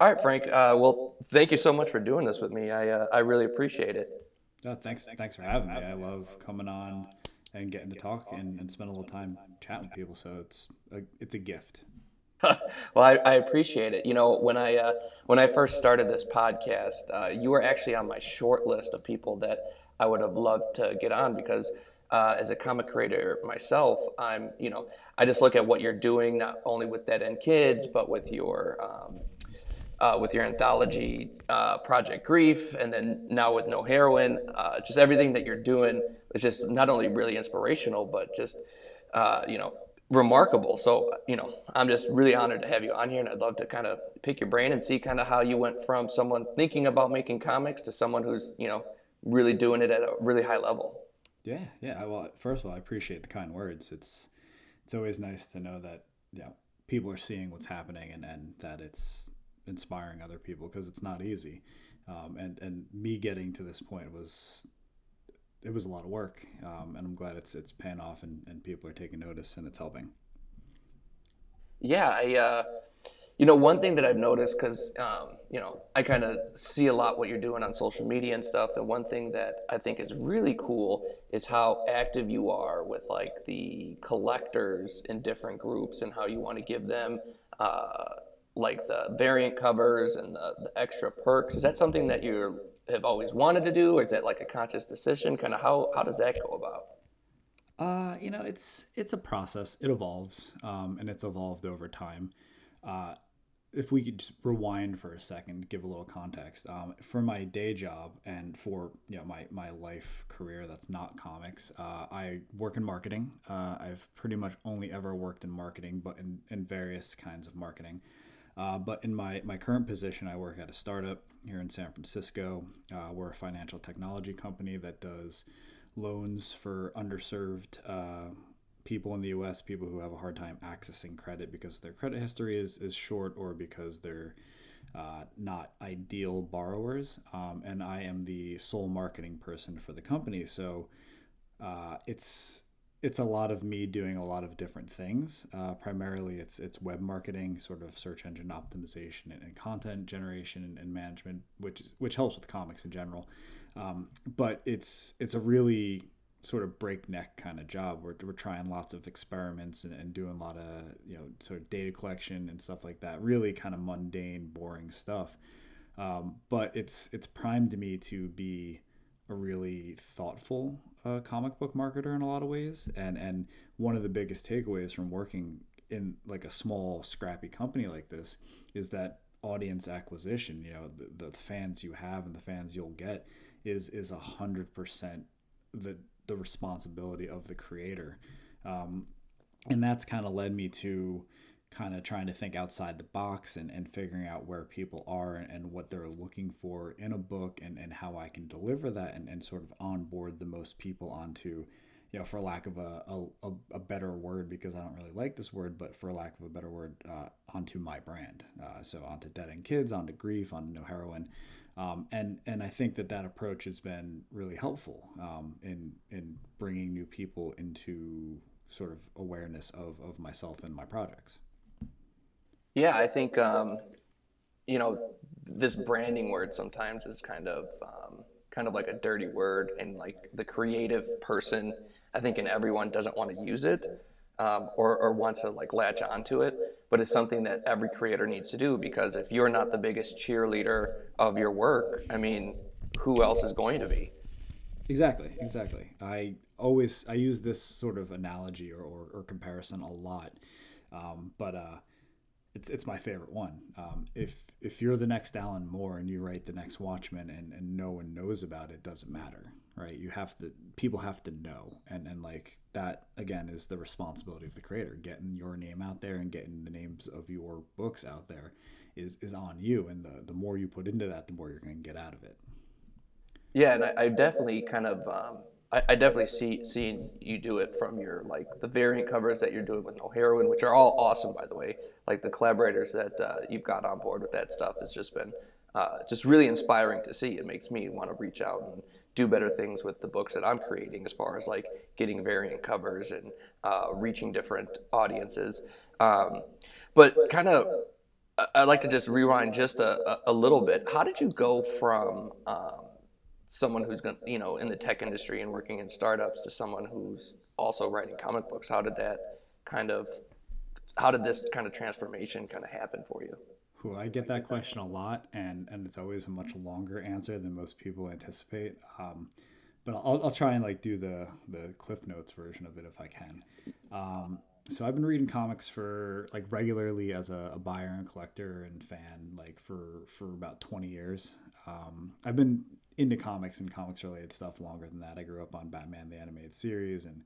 All right, Frank. Uh, well, thank you so much for doing this with me. I uh, I really appreciate it. Oh, thanks, thanks for having me. I love coming on and getting to talk and, and spend a little time chatting with people. So it's a, it's a gift. well, I, I, appreciate it. You know, when I uh, when I first started this podcast, uh, you were actually on my short list of people that I would have loved to get on because uh, as a comic creator myself, I'm you know I just look at what you're doing not only with Dead End Kids but with your um, uh, with your anthology uh, project Grief, and then now with No Heroine, Uh, just everything that you're doing is just not only really inspirational, but just uh, you know remarkable. So you know, I'm just really honored to have you on here, and I'd love to kind of pick your brain and see kind of how you went from someone thinking about making comics to someone who's you know really doing it at a really high level. Yeah, yeah. Well, first of all, I appreciate the kind words. It's it's always nice to know that you know people are seeing what's happening and, and that it's inspiring other people because it's not easy. Um, and and me getting to this point was it was a lot of work, um, and I'm glad it's it's paying off and, and people are taking notice and it's helping. Yeah, I uh, you know one thing that I've noticed because um, you know I kind of see a lot what you're doing on social media and stuff, and one thing that I think is really cool is how active you are with like the collectors in different groups and how you want to give them. Uh, like the variant covers and the, the extra perks? Is that something that you have always wanted to do, or is that like a conscious decision? Kind of how how does that go about? Uh, you know, it's it's a process. It evolves, um, and it's evolved over time. Uh, if we could just rewind for a second, give a little context. Um, for my day job and for you know my my life career that's not comics, uh, I work in marketing. Uh, I've pretty much only ever worked in marketing, but in, in various kinds of marketing. Uh, but in my, my current position, I work at a startup here in San Francisco. Uh, we're a financial technology company that does loans for underserved uh, people in the US, people who have a hard time accessing credit because their credit history is, is short or because they're uh, not ideal borrowers. Um, and I am the sole marketing person for the company. So uh, it's it's a lot of me doing a lot of different things. Uh, primarily, it's it's web marketing, sort of search engine optimization and, and content generation and, and, management, which is, which helps with comics in general. Um, but it's it's a really sort of breakneck kind of job. We're, we're trying lots of experiments and, and doing a lot of you know sort of data collection and stuff like that. Really kind of mundane, boring stuff. Um, but it's it's primed me to be a really thoughtful uh, comic book marketer in a lot of ways, and and one of the biggest takeaways from working in like a small scrappy company like this is that audience acquisition. You know, the, the fans you have and the fans you'll get is is a hundred percent the the responsibility of the creator, um, and that's kind of led me to kind of trying to think outside the box and, and figuring out where people are and, and what they're looking for in a book and, and how I can deliver that and, and sort of onboard the most people onto, you know, for lack of a, a, a better word, because I don't really like this word, but for lack of a better word, uh, onto my brand. Uh, so onto Dead End Kids, onto Grief, onto No Heroine. Um, and and I think that that approach has been really helpful um, in in bringing new people into sort of awareness of, of myself and my projects. Yeah, I think um, you know this branding word sometimes is kind of um, kind of like a dirty word, and like the creative person, I think, and everyone doesn't want to use it um, or, or want to like latch onto it. But it's something that every creator needs to do because if you're not the biggest cheerleader of your work, I mean, who else is going to be? Exactly, exactly. I always I use this sort of analogy or, or, or comparison a lot, um, but uh, it's it's my favorite one. Um, if if you're the next Alan Moore and you write the next Watchmen and, and no one knows about it, doesn't matter, right? You have to people have to know, and and like that again is the responsibility of the creator. Getting your name out there and getting the names of your books out there is is on you, and the the more you put into that, the more you're going to get out of it. Yeah, and I, I definitely kind of um, I, definitely see seeing you do it from your like the variant covers that you're doing with No Heroine, which are all awesome by the way. Like the collaborators that uh, you've got on board with that stuff has just been uh, just really inspiring to see. It makes me want to reach out and do better things with the books that I'm creating, as far as like getting variant covers and uh, reaching different audiences. Um, but kind of I'd like to just rewind just a, a little bit. How did you go from um, someone who's going you know in the tech industry and working in startups to someone who's also writing comic books? How did that kind of how did this kind of transformation kind of happen for you? I get that question a lot, and and it's always a much longer answer than most people anticipate. Um, but I'll, I'll try and like do the the Cliff Notes version of it if I can. Um, so I've been reading comics for like regularly as a, a, buyer and collector and fan like for for about 20 years. Um, I've been into comics and comics related stuff longer than that. I grew up on Batman the animated series and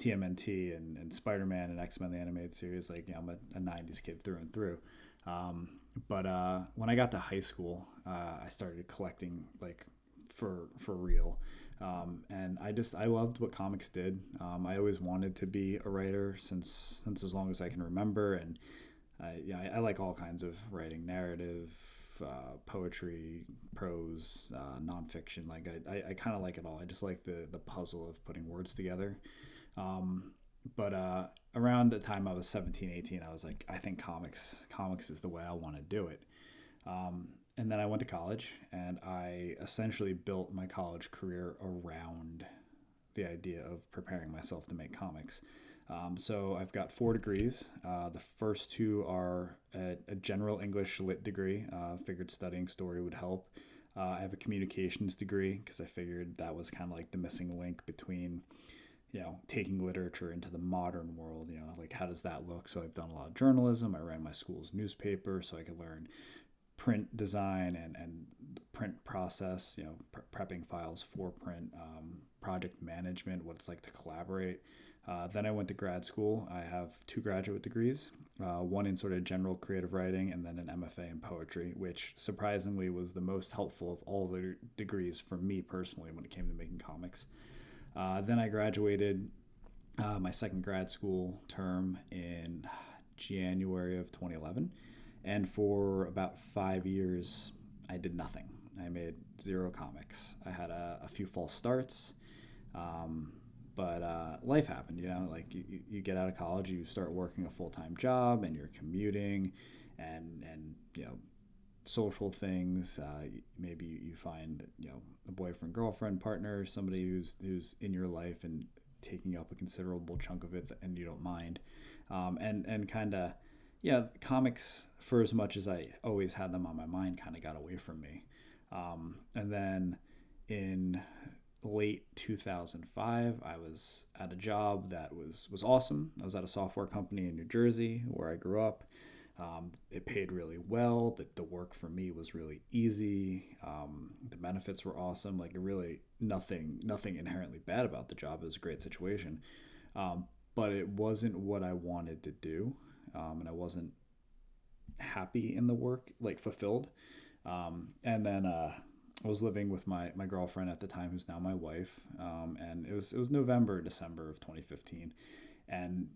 TMNT and, and Spider Man and X Men the animated series. Like you know, I'm a, a, '90s kid through and through. Um, but uh, when I got to high school, uh, I started collecting like for for real. Um, and I just I loved what comics did. Um, I always wanted to be a writer since since as long as I can remember, and I, yeah, I, I like all kinds of writing, narrative, uh, poetry, prose, uh, nonfiction. Like I, I, I kind of like it all. I just like the the puzzle of putting words together. Um, but uh, around the time I was 17, 18, I was like, I think comics comics is the way I want to do it. Um, and then I went to college and I essentially built my college career around the idea of preparing myself to make comics. Um, so I've got four degrees. Uh, the first two are a, a general English lit degree. Uh, figured studying story would help. Uh, I have a communications degree because I figured that was kind of like the missing link between, you know, taking literature into the modern world. You know, like how does that look? So I've done a lot of journalism. I ran my school's newspaper so I could learn print design and, and print process, you know, pre- prepping files for print, um, project management, what it's like to collaborate. Uh, then I went to grad school. I have two graduate degrees, uh, one in sort of general creative writing and then an MFA in poetry, which surprisingly was the most helpful of all the degrees for me personally when it came to making comics. Uh, then I graduated uh, my second grad school term in January of 2011 and for about five years, I did nothing. I made zero comics. I had a, a few false starts, um, but uh, life happened. You know, like you, you get out of college, you start working a full time job, and you're commuting, and and you know, social things. Uh, maybe you find you know a boyfriend, girlfriend, partner, somebody who's who's in your life and taking up a considerable chunk of it, and you don't mind, um, and and kind of yeah, comics for as much as I always had them on my mind kind of got away from me. Um, and then in late 2005, I was at a job that was was awesome. I was at a software company in New Jersey where I grew up. Um, it paid really well. The, the work for me was really easy. Um, the benefits were awesome. Like really nothing nothing inherently bad about the job. It was a great situation, um, but it wasn't what I wanted to do um, and I wasn't happy in the work, like fulfilled. Um, and then uh, I was living with my my girlfriend at the time, who's now my wife, um, and it was it was November, December of 2015, and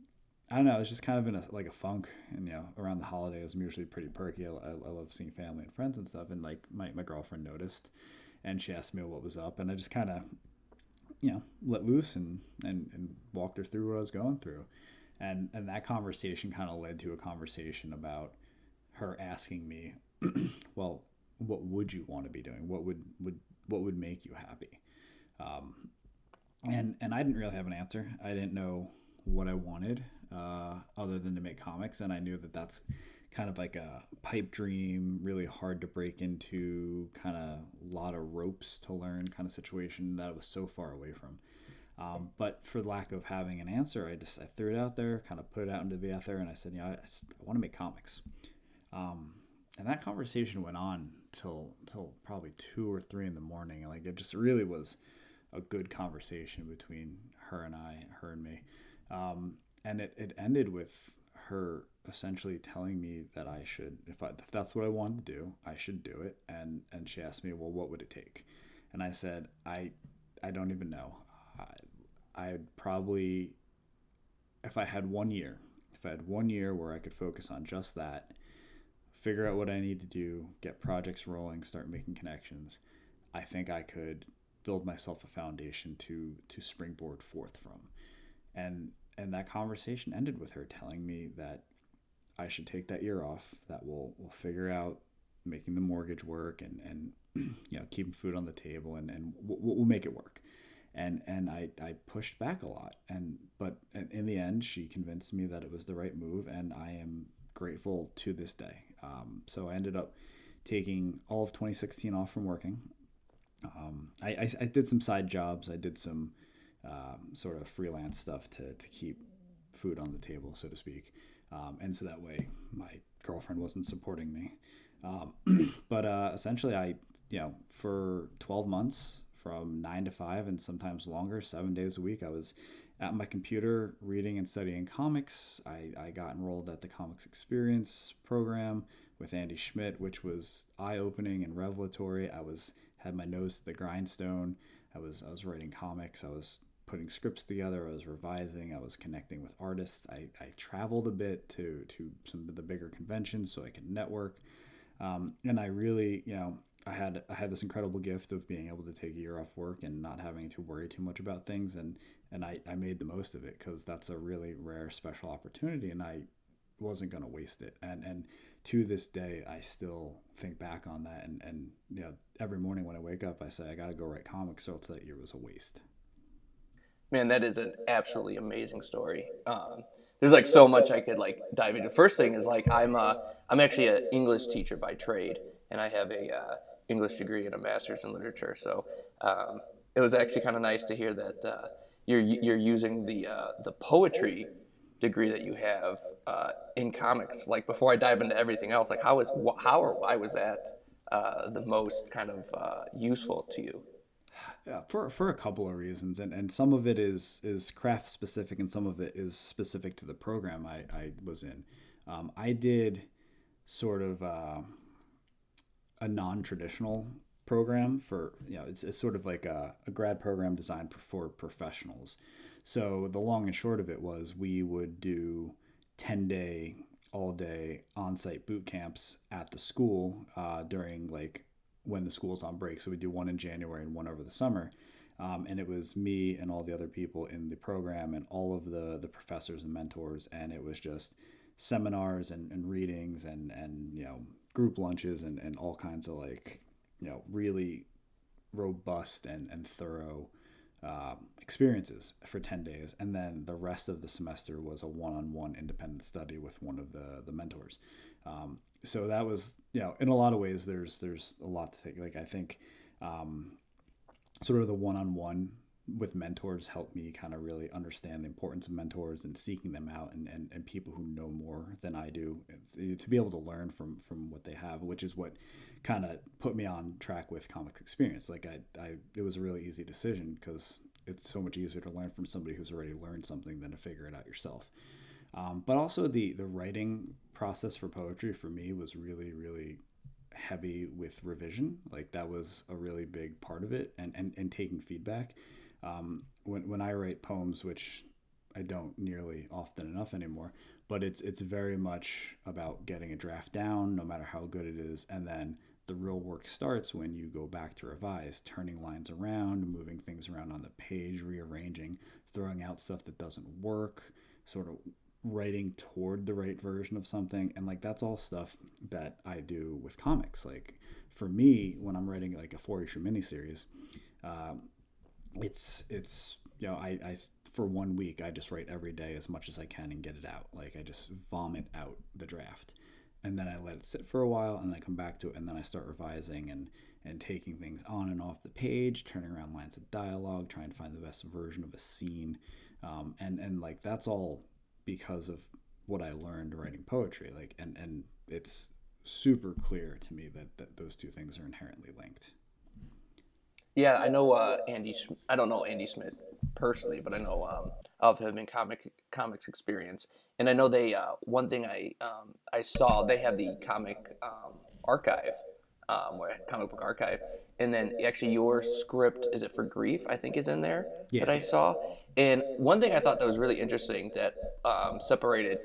I don't know, It's just kind of in a like a funk, and you know, around the holidays, I'm usually pretty perky. I, I, I love seeing family and friends and stuff, and like my my girlfriend noticed, and she asked me what was up, and I just kind of you know let loose and and and walked her through what I was going through. And and that conversation kind of led to a conversation about her asking me well what would you want to be doing? What would would what would make you happy? Um, and and i didn't really have an answer. I didn't know what i wanted uh, other than to make comics and i knew that that's kind of like a pipe dream really hard to break into kind of a lot of ropes to learn kind of situation that i was so far away from um, but for lack of having an answer, I just I threw it out there, kind of put it out into the ether, and I said, you know, I, I want to make comics. Um, and that conversation went on till till probably two or three in the morning. Like it just really was a good conversation between her and I, her and me. Um, and it, it ended with her essentially telling me that I should, if, I, if that's what I wanted to do, I should do it. And and she asked me, well, what would it take? And I said, I I don't even know. I, I'd probably, if I had one year, if I had one year where I could focus on just that, figure out what I need to do, get projects rolling, start making connections, I think I could build myself a foundation to to springboard forth from. And and that conversation ended with her telling me that I should take that year off. That we'll, we'll figure out making the mortgage work and and you know keeping food on the table and and we'll, we'll make it work. And and I I pushed back a lot and but in the end she convinced me that it was the right move and I am grateful to this day. Um, so I ended up taking all of 2016 off from working. Um, I, I, I, did some side jobs. I did some um, sort of freelance stuff to, to keep food on the table, so to speak. Um, and so that way my girlfriend wasn't supporting me. Um, but uh, essentially, I, you know, for 12 months from nine to five and sometimes longer, seven days a week, I was at my computer reading and studying comics. I, I got enrolled at the Comics Experience program with Andy Schmidt, which was eye opening and revelatory. I was had my nose to the grindstone. I was I was writing comics. I was putting scripts together. I was revising. I was connecting with artists. I, I traveled a bit to to some of the bigger conventions so I could network. Um, and I really, you know, I had I had this incredible gift of being able to take a year off work and not having to worry too much about things, and and I, I made the most of it because that's a really rare, special opportunity, and I wasn't going to waste it. And and to this day, I still think back on that, and and you know, every morning when I wake up, I say I got to go write comics, so it's that year was a waste. Man, that is an absolutely amazing story. Um, there's like so much I could like dive into. First thing is like I'm uh, I'm actually an English teacher by trade, and I have a uh, English degree and a master's in literature. So um, it was actually kind of nice to hear that uh, you're you're using the uh, the poetry degree that you have uh, in comics. Like before I dive into everything else, like how is how or why was that uh, the most kind of useful to you? Yeah, for for a couple of reasons, and and some of it is is craft specific, and some of it is specific to the program I I was in. Um, I did sort of uh, a non-traditional program for you know it's, it's sort of like a, a grad program designed for professionals so the long and short of it was we would do 10 day all day on-site boot camps at the school uh, during like when the school's on break. So we do one in january and one over the summer. Um, and it was me and all the other people in the program and all of the the professors and mentors. And it was just seminars and, and readings and and you know group lunches and, and all kinds of like you know really robust and, and thorough uh, experiences for 10 days and then the rest of the semester was a one-on-one independent study with one of the the mentors. Um, so that was you know in a lot of ways there's there's a lot to take. Like i think um, sort of the one-on-one with mentors helped me kind of really understand the importance of mentors and seeking them out and, and, and people who know more than I do to be able to learn from from what they have, which is what kind of put me on track with comics experience. Like I, I it was a really easy decision because it's so much easier to learn from somebody who's already learned something than to figure it out yourself. Um, but also the the writing process for poetry for me was really really heavy with revision. Like that was a really big part of it, and and, and taking feedback um, when when I write poems, which I don't nearly often enough anymore, but it's it's very much about getting a draft down, no matter how good it is, and then the real work starts when you go back to revise, turning lines around, moving things around on the page, rearranging, throwing out stuff that doesn't work, sort of writing toward the right version of something, and like that's all stuff that I do with comics. Like for me, when I'm writing like a four issue miniseries. Um, it's it's you know I, I for one week I just write every day as much as I can and get it out. Like I just vomit out the draft, and then I let it sit for a while, and then I come back to it, and then I start revising and and taking things on and off the page, turning around lines of dialogue, trying to find the best version of a scene, um, and and like that's all because of what I learned writing poetry. Like and and it's super clear to me that, that those two things are inherently linked. Yeah, I know uh, Andy. I don't know Andy Schmidt personally, but I know um, of him in comic comics experience, and I know they. Uh, one thing I um, I saw they have the comic um, archive, um, comic book archive, and then actually your script is it for grief? I think is in there yeah. that I saw. And one thing I thought that was really interesting that um, separated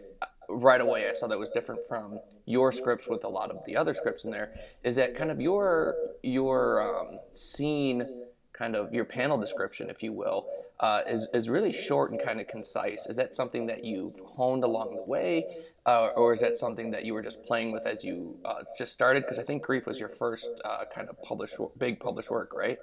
right away I saw that was different from your scripts with a lot of the other scripts in there is that kind of your your um, scene kind of your panel description if you will uh, is, is really short and kind of concise is that something that you've honed along the way uh, or is that something that you were just playing with as you uh, just started? Because I think Grief was your first uh, kind of published, big published work, right?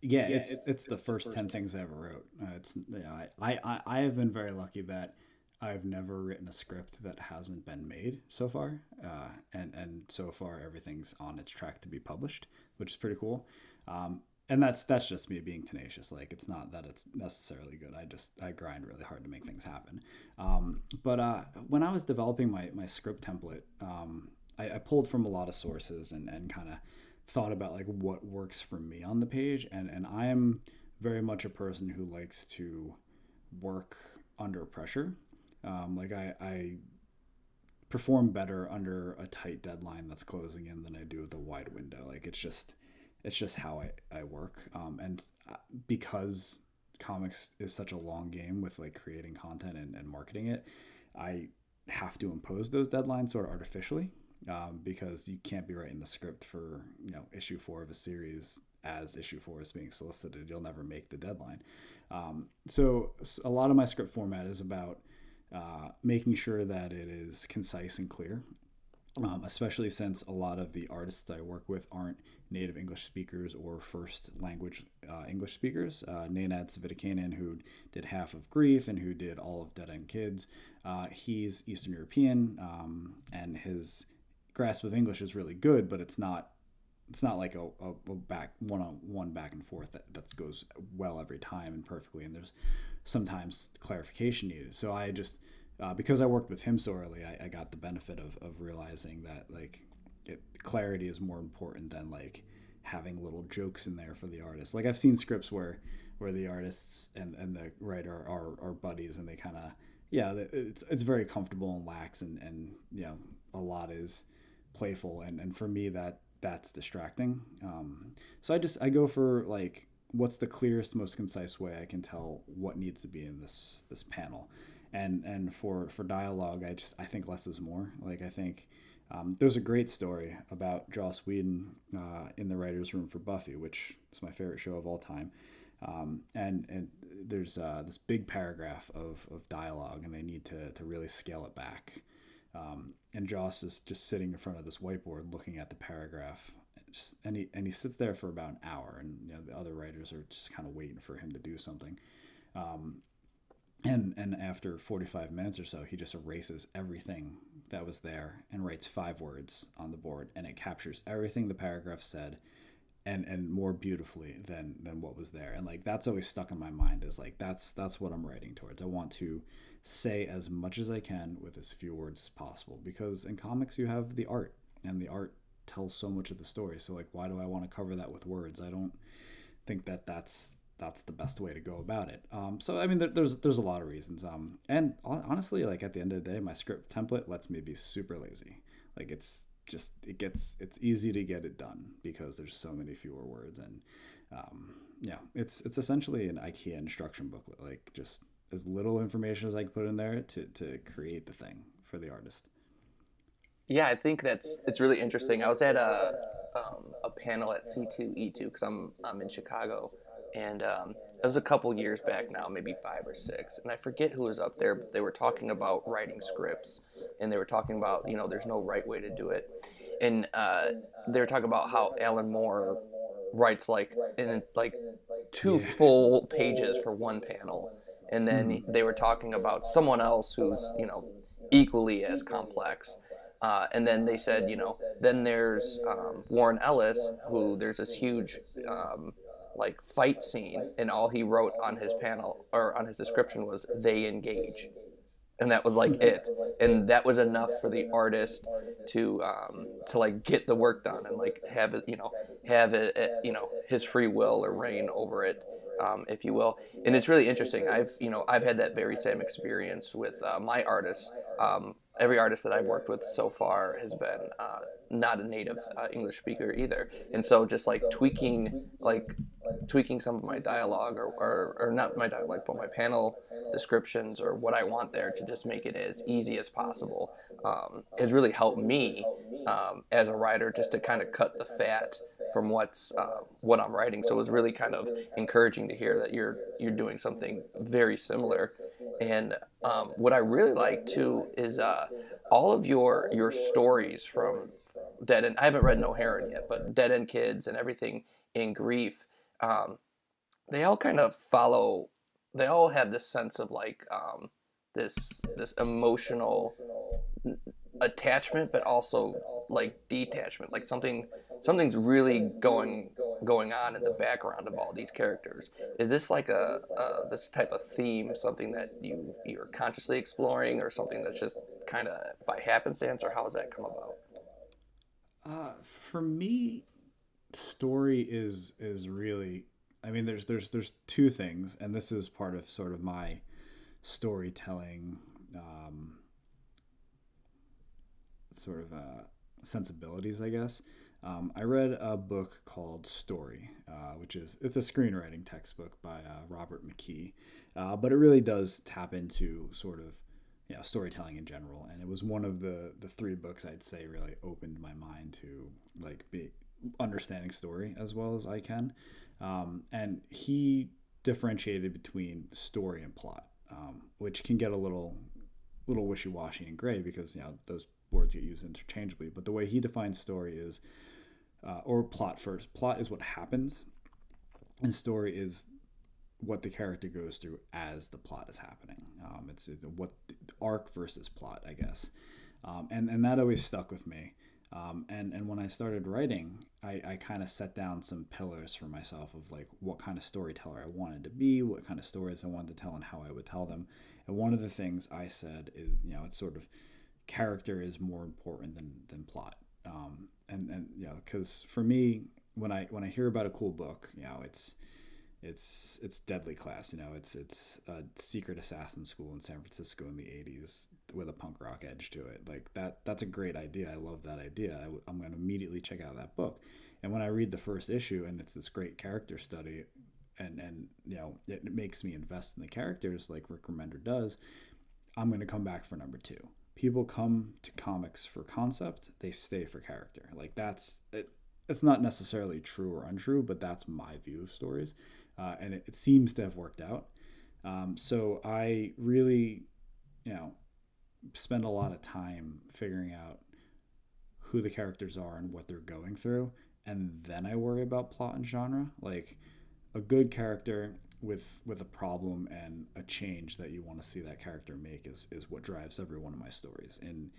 Yeah, it's it's, it's the first ten things I ever wrote. Uh, it's yeah, I, I I have been very lucky that I've never written a script that hasn't been made so far, uh, and and so far everything's on its track to be published, which is pretty cool. Um, and that's that's just me being tenacious. Like it's not that it's necessarily good. I just I grind really hard to make things happen. Um, but uh, when I was developing my my script template, um, I, I, pulled from a lot of sources and and kind of thought about like what works for me on the page, and and I am very much a person who likes to work under pressure. Um, like I, I perform better under a tight deadline that's closing in than I do with a wide window. Like it's just it's just how I, I work. Um, and uh, because comics is such a long game with like creating content and, and marketing it, I have to impose those deadlines sort of artificially um, because you can't be writing the script for you know issue four of a series as issue four is being solicited. You'll never make the deadline. Um, so a lot of my script format is about uh, making sure that it is concise and clear. Um, especially since a lot of the artists I work with aren't native English speakers or first language uh, English speakers. Uh, Nenad who did half of Grief and who did all of Dead End Kids, uh, he's Eastern European, um, and his grasp of English is really good, but it's not it's not like a, a, a back one on one back and forth that, that goes well every time and perfectly and there's sometimes clarification needed. So i just uh, because i worked with him so early I, I, got the benefit of, of realizing that like it, clarity is more important than like having little jokes in there for the artist. Like i've seen scripts where where the artists and, and the writer are, are buddies and they kind of yeah it's, it's very comfortable and lax and, and you know a lot is playful. And, and for me that that's distracting. Um, so i just i go for like what's the clearest most concise way i can tell what needs to be in this this panel? And and for for dialogue i just i think less is more. Like i think um, there's a great story about joss whedon uh, in the writers room for buffy which is my favorite show of all time. Um, and and there's uh, this big paragraph of, of dialogue and they need to, to really scale it back. Um, and Joss is just sitting in front of this whiteboard looking at the paragraph. And he, and he sits there for about an hour, and you know, the other writers are just kind of waiting for him to do something. Um, and and after 45 minutes or so, he just erases everything that was there and writes five words on the board, and it captures everything the paragraph said, and and more beautifully than than what was there. And like that's always stuck in my mind is like that's that's what I'm writing towards. I want to say as much as I can with as few words as possible because in comics you have the art and the art tells so much of the story. So like why do I want to cover that with words? I don't think that that's that's the best way to go about it. Um, so I mean, there, there's there's a lot of reasons. Um, and honestly, like at the end of the day, my script template lets me be super lazy. Like it's just it gets it's easy to get it done because there's so many fewer words and um, yeah, it's it's essentially an IKEA instruction booklet. Like just as little information as I could put in there to, to create the thing for the artist. Yeah, I think that's it's really interesting. I was at a um, a panel at C2E2 because I'm I'm in Chicago, and um, it was a couple years back now, maybe five or six, and I forget who was up there, but they were talking about writing scripts, and they were talking about you know there's no right way to do it, and uh, they were talking about how Alan Moore writes like in like two full pages for one panel and then mm-hmm. they were talking about someone else who's you know equally as complex. Uh, and then they said, you know, then there's um, Warren Ellis, who there's this huge um, like fight scene, and all he wrote on his panel or on his description was "they engage," and that was like it, and that was enough for the artist to um, to like get the work done and like have it, you know, have it, you know, his free will or reign over it um, if you will. And it's really interesting. I've you know I've had that very same experience with uh, my artists. Um, every artist that I've worked with so far has been uh, not a native uh, English speaker either, and so just like tweaking like tweaking some of my dialogue or, or, or not my dialogue but my panel descriptions or what I want there to just make it as easy as possible um, has really helped me um, as a writer just to kind of cut the fat from what's uh, what I'm writing. So it was really kind of encouraging to hear that you're you're doing something very similar. And um, what I really like too is uh, all of your your stories from Dead End. I haven't read No Heroine yet, but Dead End Kids and everything in grief. Um, they all kind of follow. They all have this sense of like um, this this emotional attachment, but also like detachment, like something something's really going going on in the background of all these characters. Is this like a, a this type of theme something that you you're consciously exploring, or something that's just kind of by happenstance, or how does that come about? Uh, for me, story is is really. I mean, there's there's there's two things, and this is part of sort of my storytelling um, sort of uh, sensibilities, I guess. Um, I read a book called Story, uh, which is it's a screenwriting textbook by uh, Robert McKee, uh, but it really does tap into sort of storytelling in general, and it was one of the the three books I'd say really opened my mind to like be understanding story as well as I can, um, and he differentiated between story and plot, um, which can get a little little wishy washy and gray because you know those words get used interchangeably. But the way he defines story is, uh, or plot first. Plot is what happens, and story is what the character goes through as the plot is happening. Um, it's what arc versus plot, I guess, um, and and that always stuck with me. Um, and and when I started writing, I, I kind of set down some pillars for myself of like what kind of storyteller I wanted to be, what kind of stories I wanted to tell, and how I would tell them. And one of the things I said is, you know, it's sort of character is more important than than plot. Um, and and you know, because for me, when I when I hear about a cool book, you know, it's it's it's deadly class. You know, it's it's a secret assassin school in San Francisco in the '80s with a punk rock edge to it. Like that that's a great idea. I love that idea. I w- I'm going to immediately check out that book. And when I read the first issue and it's this great character study, and and you know it makes me invest in the characters like Rick Remender does, I'm going to come back for number two people come to comics for concept, they stay for character. Like that's it. It's not necessarily true or untrue, but that's my view of stories, uh, and it, it, seems to have worked out. Um, so I really, you know, spend a lot of time figuring out who the characters are and what they're going through, and then I worry about plot and genre. Like a good character with with a problem and a change that you want to see that character make is is what drives every one of my stories. In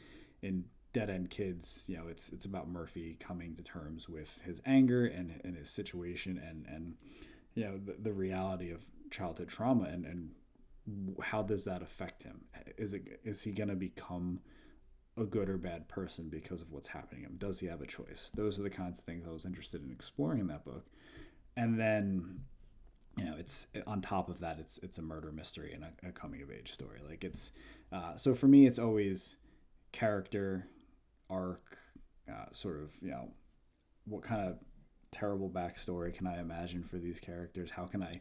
in Dead End Kids, you know, it's it's about Murphy coming to terms with his anger and, and his situation and and you know the, the reality of childhood trauma and and how does that affect him? Is it is he going to become a good or bad person because of what's happening him? Does he have a choice? Those are the kinds of things I was interested in exploring in that book. And then you know it's on top of that it's it's a murder mystery and a, a coming of age story. Like it's uh, so for me it's always character arc uh, sort of you know what kind of terrible backstory can i imagine for these characters? How can i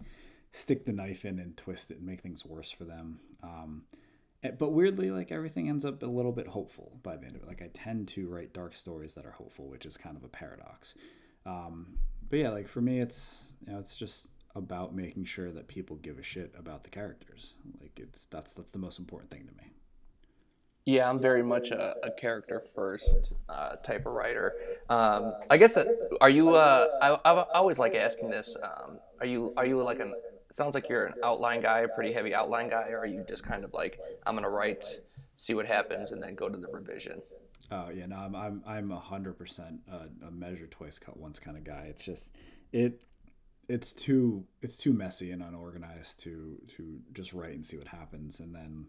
stick the knife in and twist it and make things worse for them? Um, eh, but weirdly like everything ends up a little bit hopeful by the end of it. Like i tend to write dark stories that are hopeful which is kind of a paradox. Um, but yeah like for me it's you know it's just about making sure that people give a shit about the characters. Like it's that's that's the most important thing to me. Yeah, I'm very much a, a character first uh, type of writer. Um, I guess that, are you? Uh, I, I always like asking this. Um, are you are you like an? Sounds like you're an outline guy, a pretty heavy outline guy, or are you just kind of like I'm gonna write, see what happens, and then go to the revision? Oh yeah, no, I'm I'm I'm a hundred percent a measure twice cut once kind of guy. It's just it it's too it's too messy and unorganized to to just write and see what happens. And then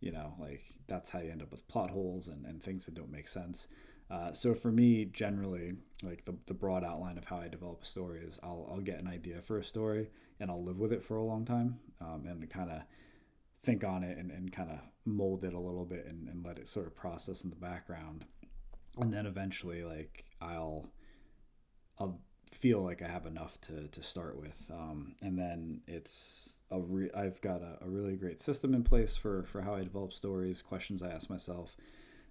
you know like that's how you end up with plot holes and, and things that don't make sense. Uh, so for me generally like the, the broad outline of how i develop a story is i'll, I'll get an idea for a story and i'll live with it for a long time um, and kind of think on it and, and kind of mold it a little bit and, and let it sort of process in the background. And then eventually like i'll i'll feel like I have enough to, to start with. Um, and then it's a re- I've got a, a, really great system in place for, for how I develop stories, questions I ask myself,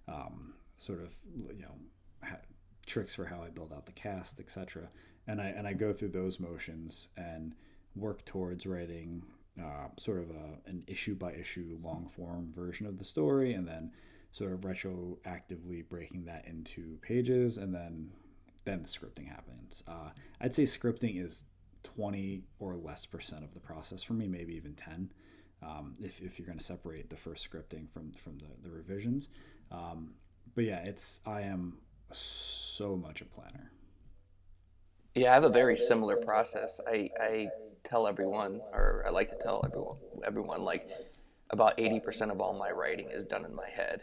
um, sort of, you know, ha- tricks for how I build out the cast, etc. And I, and I go through those motions and work towards writing uh, sort of a, an issue by issue long form version of the story and then sort of retroactively breaking that into pages, and then then the scripting happens. Uh, I'd say scripting is 20 or less percent of the process for me, maybe even 10. Um, if, if you're going to separate the first scripting from from the, the revisions. Um, but yeah, it's I am so much a planner. Yeah, I have a very similar process. I, I tell everyone, or I like to tell everyone, everyone like about 80% of all my writing is done in my head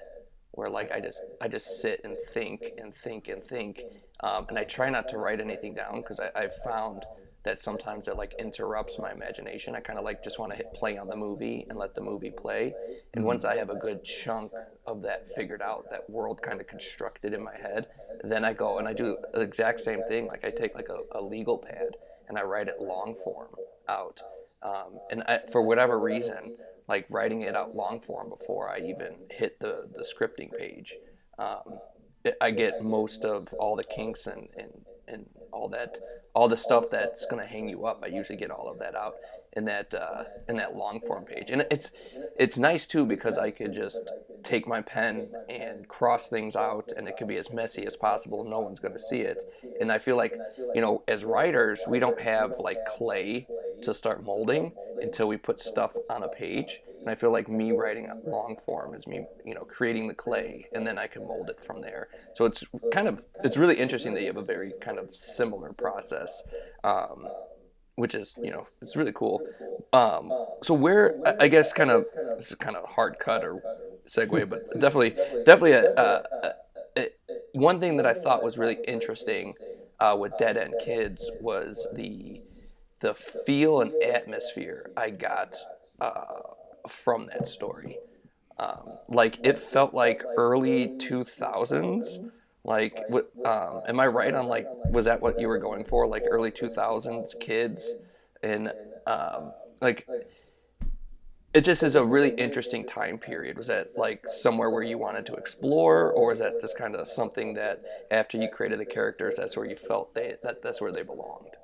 where like I just I just sit and think and think and think, um, and I try not to write anything down because I've found that sometimes it like interrupts my imagination. I kind of like just want to hit play on the movie and let the movie play. And mm-hmm. once I have a good chunk of that figured out, that world kind of constructed in my head, then I go and I do the exact same thing. Like I take like a, a legal pad and I write it long form out. Um, and I, for whatever reason, like writing it out long form before I even hit the, the scripting page, um, I get most of all the kinks and, and, and all that all the stuff that's going to hang you up. I usually get all of that out in that uh, in that long form page, and it's it's nice too because I could just take my pen and cross things out, and it can be as messy as possible. No one's going to see it, and I feel like you know as writers we don't have like clay to start molding until we put stuff on a page. And I feel like me writing long form is me, you know, creating the clay, and then I can mold it from there. So it's kind of it's really interesting that you have a very kind of similar process. Um, which is you know it's really cool. Um, so where I guess kind of is kind of hard cut or segue, but definitely definitely a, a, a, one thing that I thought was really interesting uh, with Dead End Kids was the the feel and atmosphere I got uh, from that story. Um, like it felt like early two thousands like, what, um, am I right on like, was that what you were going for? Like early 2000s kids and um, like, it just is a really interesting time period. Was that like somewhere where you wanted to explore, or is that just kind of something that after you created the characters, that's where you felt they that that's where they belonged?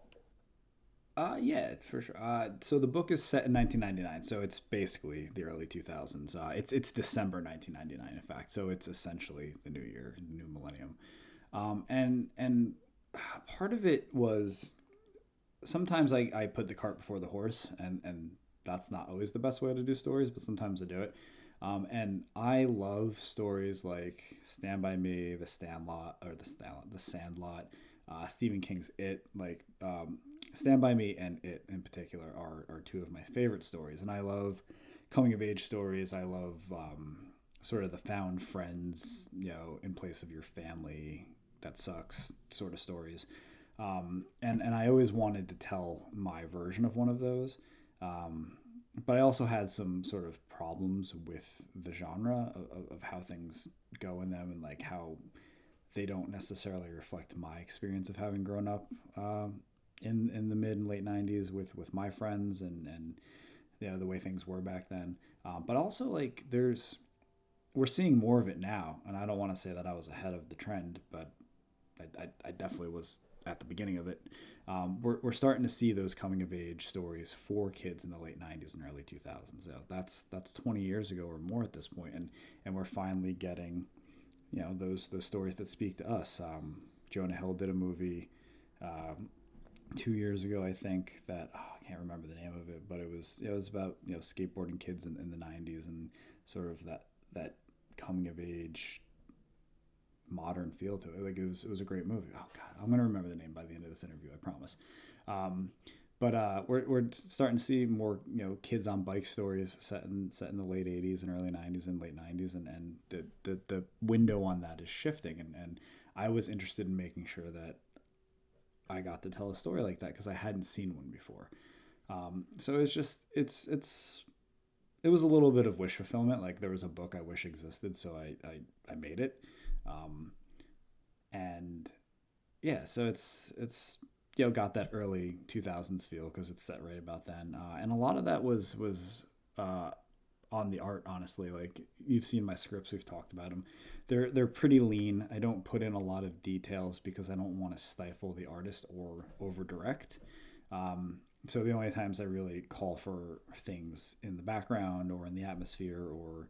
Uh, yeah, for sure. Uh, so the book is set in 1999, so it's basically the early 2000s. Uh, it's it's December 1999, in fact. So it's essentially the new year, new millennium. Um, and and part of it was sometimes I, I put the cart before the horse, and and that's not always the best way to do stories, but sometimes I do it. Um, and I love stories like Stand by Me, The Sandlot, or The Sandlot, The Sandlot, uh, Stephen King's It. Like um, Stand By Me and It in particular are, are two of my favorite stories. And I love coming of age stories. I love um, sort of the found friends, you know, in place of your family that sucks sort of stories. Um, and, and I always wanted to tell my version of one of those. Um, but I also had some sort of problems with the genre of, of how things go in them and like how they don't necessarily reflect my experience of having grown up um, in in the mid and late 90s with with my friends and and you know the way things were back then. Um, but also like there's we're seeing more of it now and i don't want to say that i was ahead of the trend but i, I, I definitely was at the beginning of it. Um, we're, we're starting to see those coming of age stories for kids in the late 90s and early 2000s so that's that's 20 years ago or more at this point and and we're finally getting you know those those stories that speak to us. Um, jonah hill did a movie um, two years ago, I think that oh, I can't remember the name of it, but it was it was about you know skateboarding kids in, in the '90s and sort of that that coming of age modern feel to it. Like it was it was a great movie. Oh God, I'm gonna remember the name by the end of this interview, I promise. Um, but uh, we're, we're starting to see more you know kids on bike stories set in set in the late 80s and early 90s and late 90s and, and the, the, the window on that is shifting and, and I was interested in making sure that I got to tell a story like that because I hadn't seen one before. Um, so it's just it's it's it was a little bit of wish fulfillment. Like there was a book I wish existed, so I I, I made it, um, and yeah, so it's it's you know got that early 2000s feel because it's set right about then, uh, and a lot of that was was uh, on the art honestly like you've seen my scripts we've talked about them they're they're pretty lean i don't put in a lot of details because i don't want to stifle the artist or over direct um, so the only times i really call for things in the background or in the atmosphere or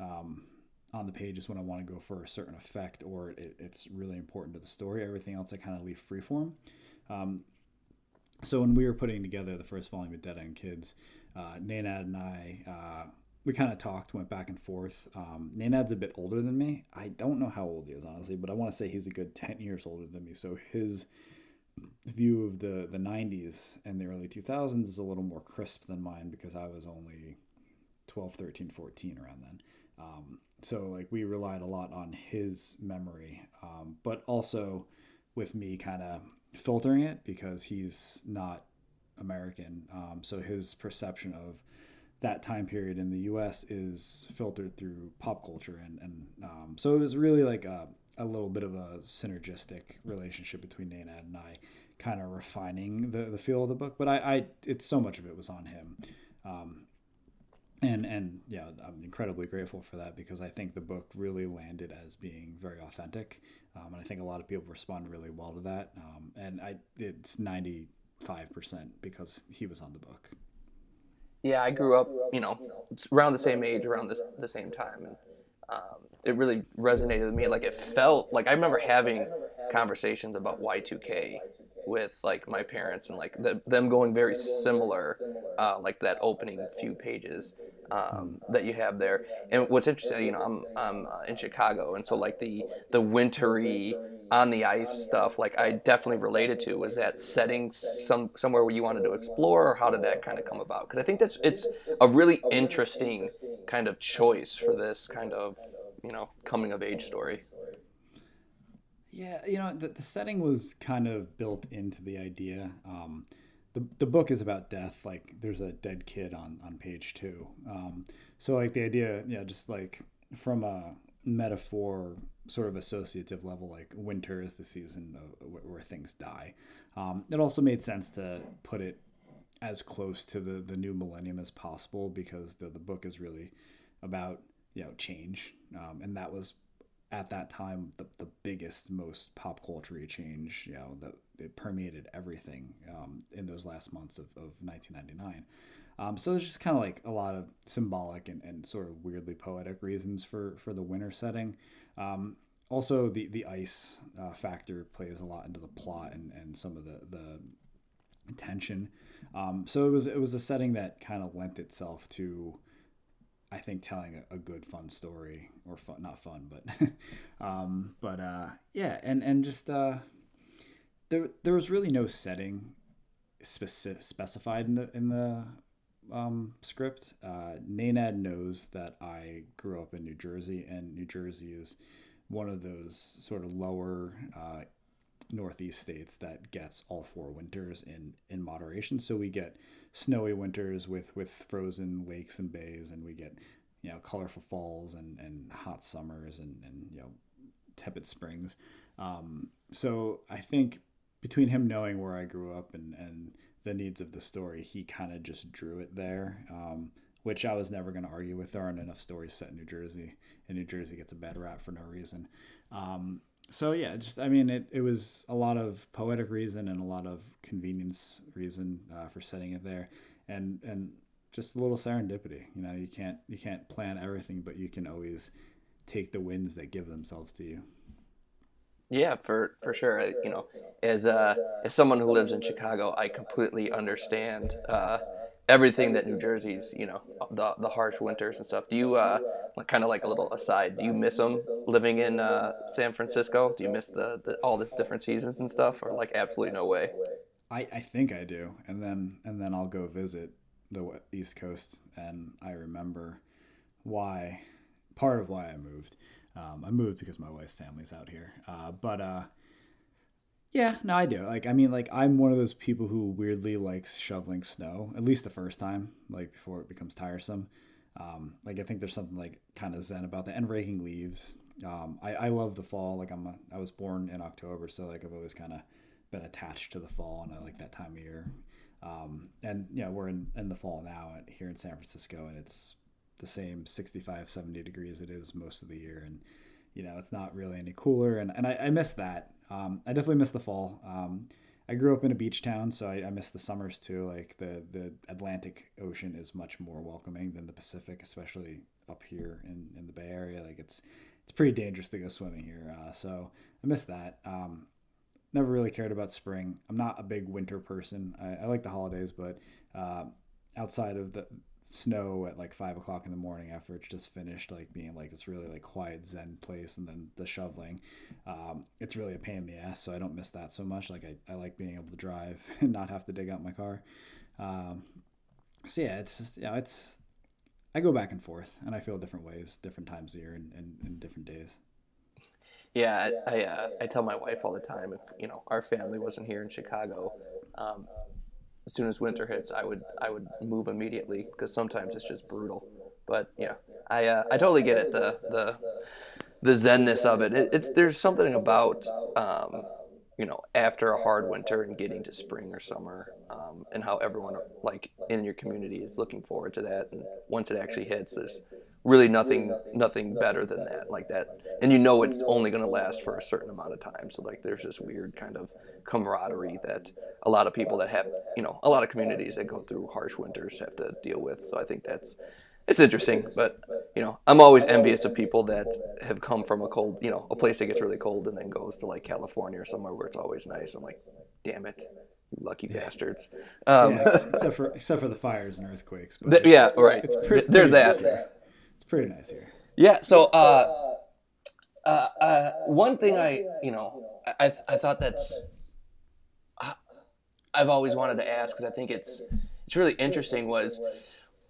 um, on the page is when I want to go for a certain effect or it, it's really important to the story. Everything else I kind of leave freeform. Um, so when we were putting together the first volume of Dead End Kids, uh, Nenad and I, uh, we kind of talked, went back and forth. Um, Nenad's a bit older than me. I don't know how old he is, honestly, but I want to say he's a good 10 years older than me. So his view of the, the 90s and the early 2000s is a little more crisp than mine because I was only 12, 13, 14 around then. Um, so like we relied a lot on his memory, um, but also with me kind of filtering it because he's not American. Um, so his perception of that time period in the U.S. is filtered through pop culture, and and um, so it was really like a, a little bit of a synergistic relationship between Nenad and I, kind of refining the the feel of the book. But I, I it's so much of it was on him. Um, and and yeah, I'm incredibly grateful for that because I think the book really landed as being very authentic, um, and I think a lot of people respond really well to that. Um, and I it's ninety five percent because he was on the book. Yeah, I grew up, you know, around the same age, around this the same time, and um, it really resonated with me. Like it felt like I remember having conversations about Y2K with like my parents and like the, them going very similar, uh, like that opening few pages um, that you have there. And what's interesting, you know, I'm I'm uh, in Chicago, and so like the the wintry on the ice stuff, like I definitely related to. Was that setting some somewhere where you wanted to explore, or how did that kind of come about? Because I think that's it's a really interesting kind of choice for this kind of you know coming of age story. Yeah, you know, the, the setting was kind of built into the idea. Um, the, the book is about death. Like, there's a dead kid on, on page two. Um, so, like, the idea, yeah, just like from a metaphor, sort of associative level, like winter is the season of, where, where things die. Um, it also made sense to put it as close to the, the new millennium as possible because the, the book is really about, you know, change. Um, and that was at that time the, the biggest most pop culture change you know that it permeated everything um, in those last months of, of 1999 um, so it's just kind of like a lot of symbolic and, and sort of weirdly poetic reasons for for the winter setting. Um, also the the ice uh, factor plays a lot into the plot and, and some of the the tension. Um, so it was it was a setting that kind of lent itself to I think telling a, a, good fun story or fun not fun but um, but uh, yeah and and just uh, there there was really no setting specific specified in the in the um, script. Uh, Nenad knows that I grew up in New Jersey and New Jersey is one of those sort of lower uh, northeast states that gets all four winters in in moderation. So we get snowy winters with with frozen lakes and bays, and we get you know colorful falls and and hot summers and and you know tepid springs. Um, so I think between him knowing where I grew up and and the needs of the story, he kind of just drew it there. Um, which I was never going to argue with. There aren't enough stories set in New Jersey, and New Jersey gets a bad rap for no reason. Um, so yeah, just I mean, it, it was a lot of poetic reason and a lot of convenience reason uh, for setting it there, and and just a little serendipity. You know, you can't you can't plan everything, but you can always take the winds that give themselves to you. Yeah, for for sure. You know, as uh, as someone who lives in Chicago, I completely understand uh, everything that New Jersey's, you know, the the harsh winters and stuff. Do you uh, kind of like a little aside? Do you miss them living in uh, San Francisco? Do you miss the, the all the different seasons and stuff, or like absolutely no way? I, I think I do, and then and then I'll go visit the East Coast, and I remember why part of why I moved. Um, I moved because my wife's family's out here, uh, but uh, yeah, no, I do. Like, I mean, like, I'm one of those people who weirdly likes shoveling snow, at least the first time, like, before it becomes tiresome. Um, like, I think there's something, like, kind of zen about that. And raking leaves. Um, I, I love the fall. Like, I'm a, I was born in October, so, like, I've always kind of been attached to the fall, and I like that time of year. Um, and, you know, we're in, in the fall now here in San Francisco, and it's the same 65, 70 degrees it is most of the year. And, you know, it's not really any cooler. And, and I, I miss that. Um, I definitely miss the fall. Um, I grew up in a beach town, so I, I miss the summers too. Like the the Atlantic Ocean is much more welcoming than the Pacific, especially up here in, in the Bay Area. Like it's it's pretty dangerous to go swimming here. Uh, so I miss that. Um, never really cared about spring. I'm not a big winter person. I, I like the holidays, but uh, outside of the snow at like five o'clock in the morning after it's just finished, like being like this really like quiet zen place, and then the shoveling, um, it's really a pain in the ass. So I don't miss that so much. Like I, I like being able to drive and not have to dig out my car. Um, so yeah, it's just yeah, it's I go back and forth, and I feel different ways, different times of year, and, and, and different days. Yeah, I I, uh, I tell my wife all the time if you know our family wasn't here in Chicago, um, as soon as winter hits, I would I would move immediately because sometimes it's just brutal. But yeah, I uh, I totally get it the the the zenness of it. it it's there's something about um, you know after a hard winter and getting to spring or summer um, and how everyone like in your community is looking forward to that and once it actually hits there's really nothing nothing better than that like that and you know it's only going to last for a certain amount of time so like there's this weird kind of camaraderie that a lot of people that have you know a lot of communities that go through harsh winters have to deal with so i think that's it's interesting but you know i'm always envious of people that have come from a cold you know a place that gets really cold and then goes to like california or somewhere where it's always nice. i'm like damn it lucky yeah. bastards. Um, yeah, except for except for the fires and earthquakes but yeah right. it's pretty, there's that pretty nice here. Yeah. So, uh, uh, uh, one thing I, you know, I, I thought that's, I've always wanted to ask because I think it's, it's really interesting was,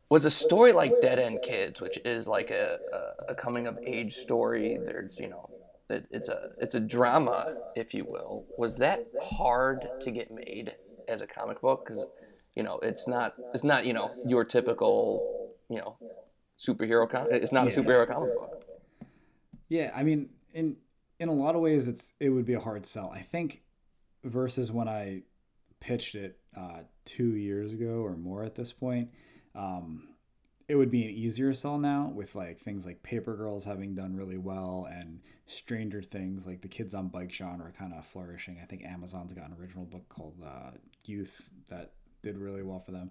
was a story like Dead End Kids, which is like a, a, a coming of age story. There's, you know, it, it's a, it's a drama, if you will. Was that hard to get made as a comic book? Because, you know, it's not, it's not, you know, your typical, you know, superhero comic. It's not yeah. a superhero comic book. Yeah, I mean, in in a lot of ways, it's it would be a hard sell. I think versus when I pitched it uh, two years ago or more at this point. Um, it would be an easier sell now with like things like Paper Girls having done really well and Stranger Things, like the kids on bike genre kind of flourishing. I think Amazon's got an original book called uh, Youth that did really well for them.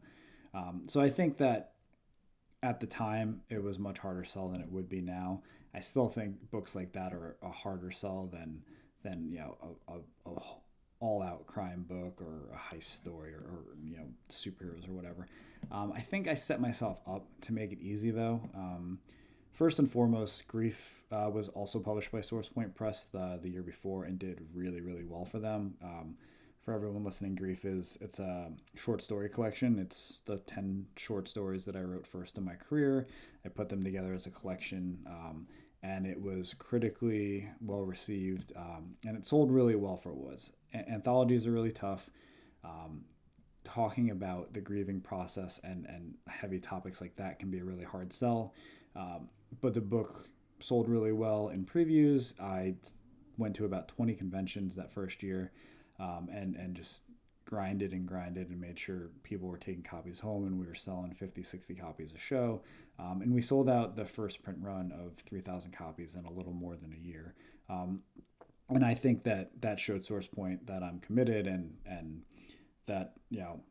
Um, so I think that at the time it was much harder sell than it would be now. I still think books like that are a harder sell than than you know a, a, a all out crime book or a heist story or, or you know superheroes or whatever. Um, I think I set myself up to make it easy though. Um, first and foremost, Grief uh, was also published by SourcePoint Press the, the year before and did really really well for them. Um, for everyone listening, Grief is it's a short story collection. It's the ten short stories that I wrote first in my career. I put them together as a collection, um, and it was critically well received, um, and it sold really well for it was. A- anthologies are really tough. Um, talking about the grieving process and and heavy topics like that can be a really hard sell. Um, but the book sold really well in previews. I went to about 20 conventions that first year um, and and just grinded and grinded and made sure people were taking copies home and we were selling 50 60 copies a show. Um, and we sold out the first print run of 3000 copies in a little more than a year. Um, and i think that that showed SourcePoint that i'm committed and and that you know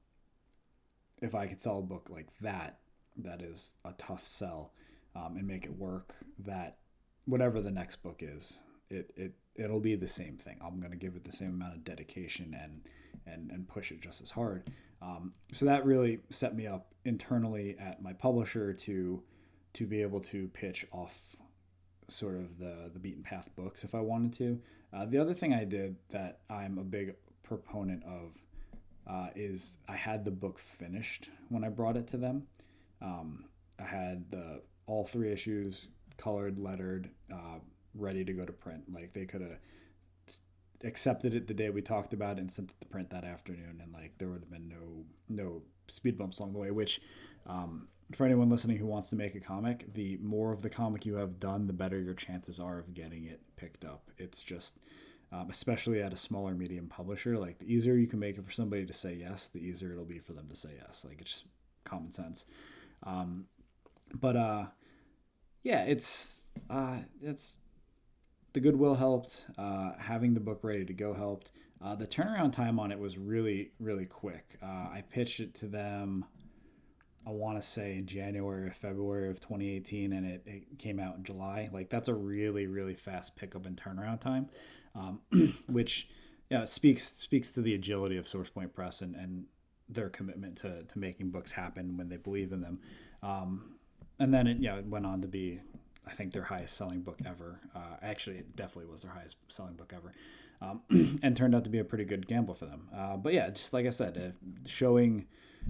if i could sell a book like that that is a tough sell um, and make it work that whatever the next book is it, it it'll be the same thing. I'm going to give it the same amount of dedication and and and push it just as hard. Um, so that really set me up internally at my publisher to to be able to pitch off sort of the the beaten path books if I wanted to. Uh, the other thing I did that I'm a big proponent of uh, is I had the book finished when I brought it to them. Um, I had the all three issues colored, lettered, uh, ready to go to print. Like they could have accepted it the day we talked about it and sent it to print that afternoon, and like there would have been no no speed bumps along the way. Which, um, for anyone listening who wants to make a comic, the more of the comic you have done, the better your chances are of getting it picked up. It's just um, especially at a smaller medium publisher. Like the easier you can make it for somebody to say yes, the easier it'll be for them to say yes. Like it's just common sense. Um, but uh, yeah, it's uh, it's the goodwill helped. Uh, having the book ready to go helped. Uh, the turnaround time on it was really, really quick. Uh, I pitched it to them, I want to say in January or February of 2018, and it, it came out in July. Like, that's a really, really fast pickup and turnaround time, um, which yeah, speaks speaks to the agility of SourcePoint Press and, and their commitment to, to making books happen when they believe in them. Um, and then it, yeah, it went on to be, I think, their highest selling book ever. Uh, actually, it definitely was their highest selling book ever, um, and turned out to be a pretty good gamble for them. Uh, but yeah, just like I said, uh, showing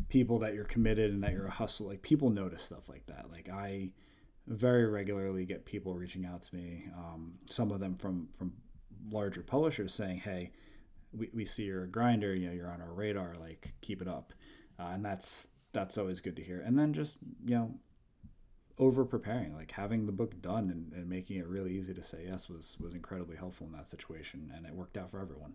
people that you're committed and that you're a hustle, like people notice stuff like that. Like I very regularly get people reaching out to me, um, some of them from from larger publishers saying, "Hey, we, we see you're a grinder, you know, you're on our radar, like keep it up," uh, and that's that's always good to hear. And then just you know over preparing like having the book done and, and making it really easy to say yes was was incredibly helpful in that situation and it worked out for everyone.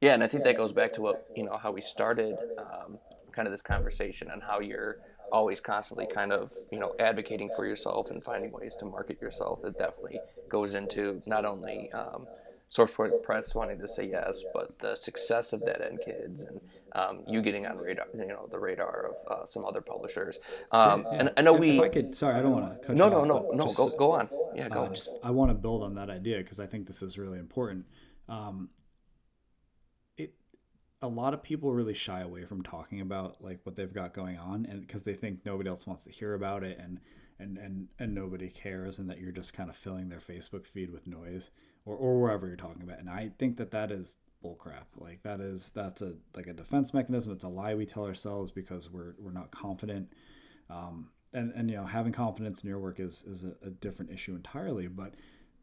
Yeah and i think that goes back to what you know how we started um, kind of this conversation and how you're always constantly kind of you know advocating for yourself and finding ways to market yourself. It definitely goes into not only um, SourcePoint Press wanting to say yes, but the success of Dead End Kids and um, you getting on radar, you know, the radar of uh, some other publishers. Um, yeah, yeah. And I know if, we. If I could, sorry, I don't want to cut no, you no, off. No, no, no, go, go on. Yeah, go. Uh, just, I want to build on that idea because I think this is really important. Um, it, a lot of people really shy away from talking about like what they've got going on, and because they think nobody else wants to hear about it, and and and and nobody cares, and that you're just kind of filling their Facebook feed with noise or, or wherever you're talking about. And I think that that is bullcrap. Like that is that's a like a defense mechanism. It's a lie we tell ourselves because we're we're not confident. Um, and and you know having confidence in your work is is a, a different issue entirely. But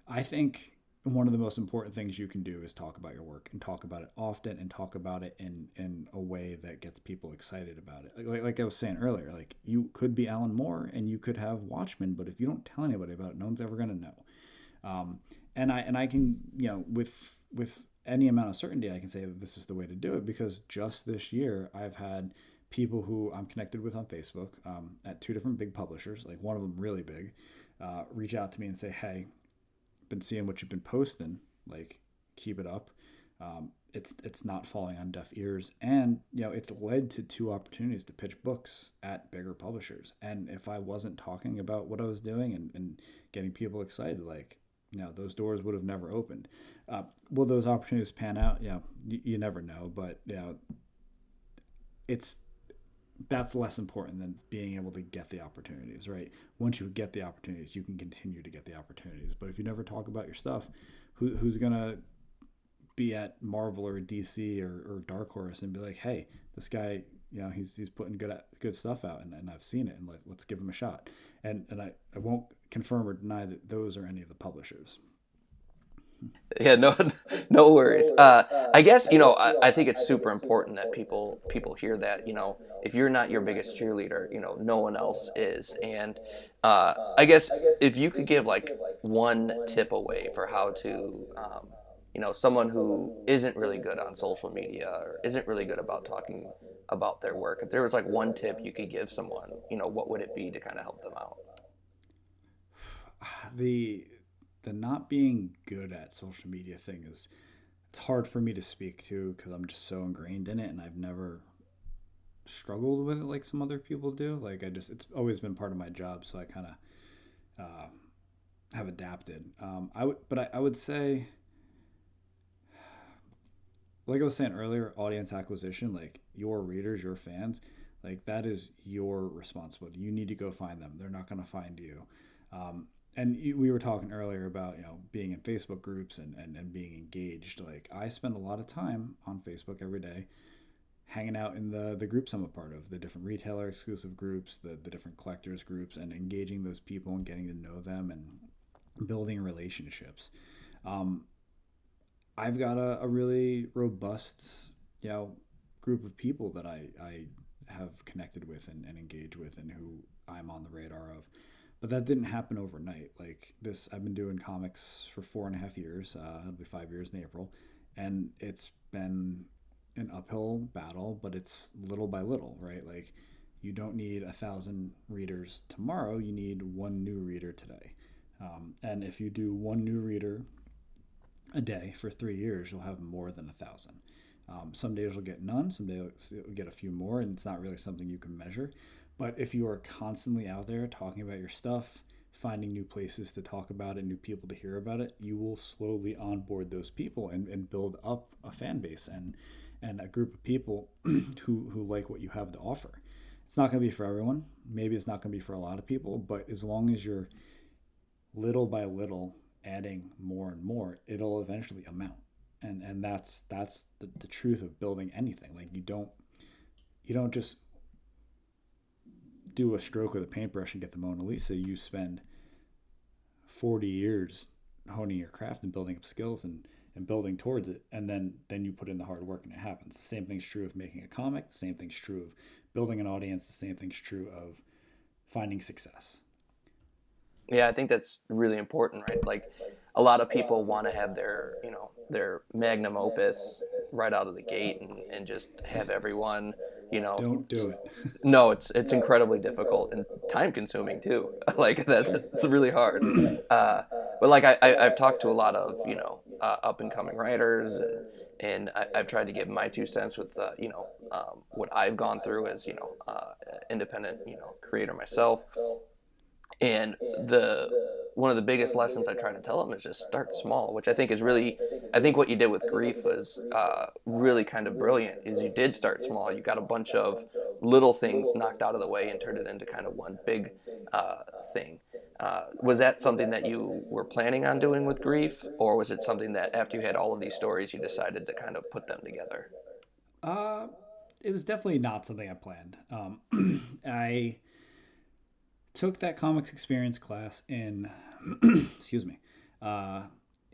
I think one of the most important things you can do is talk about your work and talk about it often and talk about it in in a way that gets people excited about it like, like i was saying earlier like you could be alan moore and you could have watchmen but if you don't tell anybody about it no one's ever to know um, and I and I can you know with with any amount of certainty I can say that this is the way to do it because just this year I've had people who I'm connected with on Facebook um, at two different big publishers, like one of them really big, uh, reach out to me and say, "Hey, been seeing what you've been posting, like keep it up." Um, it's it's not falling on deaf ears, and you know it's led to two opportunities to pitch books at bigger publishers. And if I wasn't talking about what I was doing and, and getting people excited, like you know, those doors would have never opened. Uh, will those opportunities pan out? Yeah, you, you never know, but you know, it's that's less important than being able to get the opportunities, right? Once you get the opportunities, you can continue to get the opportunities. But if you never talk about your stuff, who, who's gonna be at Marvel or DC or, or Dark Horse and be like, hey, this guy, you know, he's, he's putting good good stuff out and, and I've seen it and let, let's give him a shot. And and I, I won't confirm or deny that those are any of the publishers. Yeah, no, no worries. Uh, I guess you know I, I, think it's super important that people people hear that you know if you're not your biggest cheerleader, you know no one else is. And uh, I guess if you could give like one tip away for how to um, you know someone who isn't really good on social media or isn't really good about talking about their work, if there was like one tip you could give someone, you know what would it be to kind of help them out? the the not being good at social media thing is it's hard for me to speak to because I'm just so ingrained in it and I've never struggled with it like some other people do. Like I just it's always been part of my job, so I kind of uh, have adapted. Um, I would, but I, I would say, like I was saying earlier, audience acquisition, like your readers, your fans, like that is your responsibility. You need to go find them. They're not going to find you. Um, and we were talking earlier about you know being in facebook groups and, and, and being engaged. Like i spend a lot of time on facebook every day hanging out in the the groups i'm a part of the different retailer exclusive groups the, the different collectors groups and engaging those people and getting to know them and building relationships. Um, i've got a, a really robust you know group of people that i i have connected with and, and engaged with and who i'm on the radar of but that didn't happen overnight. Like this, I've been doing comics for four and a half years. Uh, it'll be five years in April, and it's been an uphill battle, but it's little by little, right? Like you don't need a thousand readers tomorrow. You need one new reader today. Um, and if you do one new reader a day for three years, you'll have more than a thousand. Um, some days you'll get none, some days you'll get a few more, and it's not really something you can measure. But if you are constantly out there talking about your stuff, finding new places to talk about it, new people to hear about it, you will slowly onboard those people and, and build up a fan base and and a group of people who, who like what you have to offer. It's not going to be for everyone. Maybe it's not going to be for a lot of people, but as long as you're little by little adding more and more, it'll eventually amount. And and that's that's the, the truth of building anything. Like you don't you don't just do a stroke with a paintbrush and get the Mona Lisa. You spend 40 years honing your craft and building up skills and, and building towards it. And then, then you put in the hard work and it happens. The same thing's true of making a comic. The same thing's true of building an audience. The same thing's true of finding success. Yeah, I think that's really important, right? Like a lot of people want to have their, you know, their magnum opus right out of the gate and, and just have everyone you know don't do it. No it's it's incredibly difficult and time consuming too. Like that's it's really hard. Uh, but like I, I have talked to a lot of you know uh, up and coming writers and, and I, have tried to give my two cents with uh, you know um, what I've gone through as you know uh, independent you know creator myself and the one of the biggest lessons I try to tell them is just start small, which I think is really, I think what you did with grief was uh, really kind of brilliant. Is you did start small. You got a bunch of little things knocked out of the way and turned it into kind of one big uh, thing. Uh, was that something that you were planning on doing with grief, or was it something that after you had all of these stories, you decided to kind of put them together? Uh, it was definitely not something I planned. Um, I took that comics experience class in excuse me uh,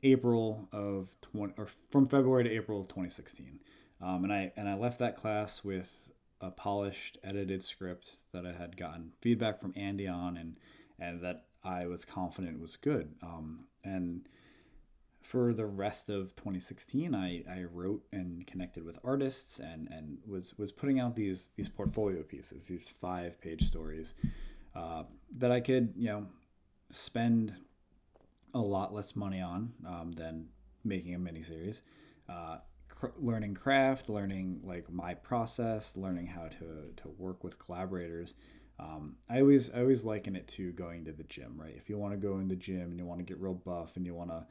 April of 20 or from February to April of 2016 um, and I and I left that class with a polished edited script that I had gotten feedback from Andy on and and that I was confident was good. Um, and for the rest of 2016 I, I wrote and connected with artists and, and was, was putting out these these portfolio pieces these five page stories uh, that I could, you know, spend a lot less money on um, than making a miniseries. Uh, cr- learning craft, learning like my process, learning how to, to work with collaborators. Um, I always I always liken it to going to the gym, right? If you want to go in the gym and you want to get real buff and you want to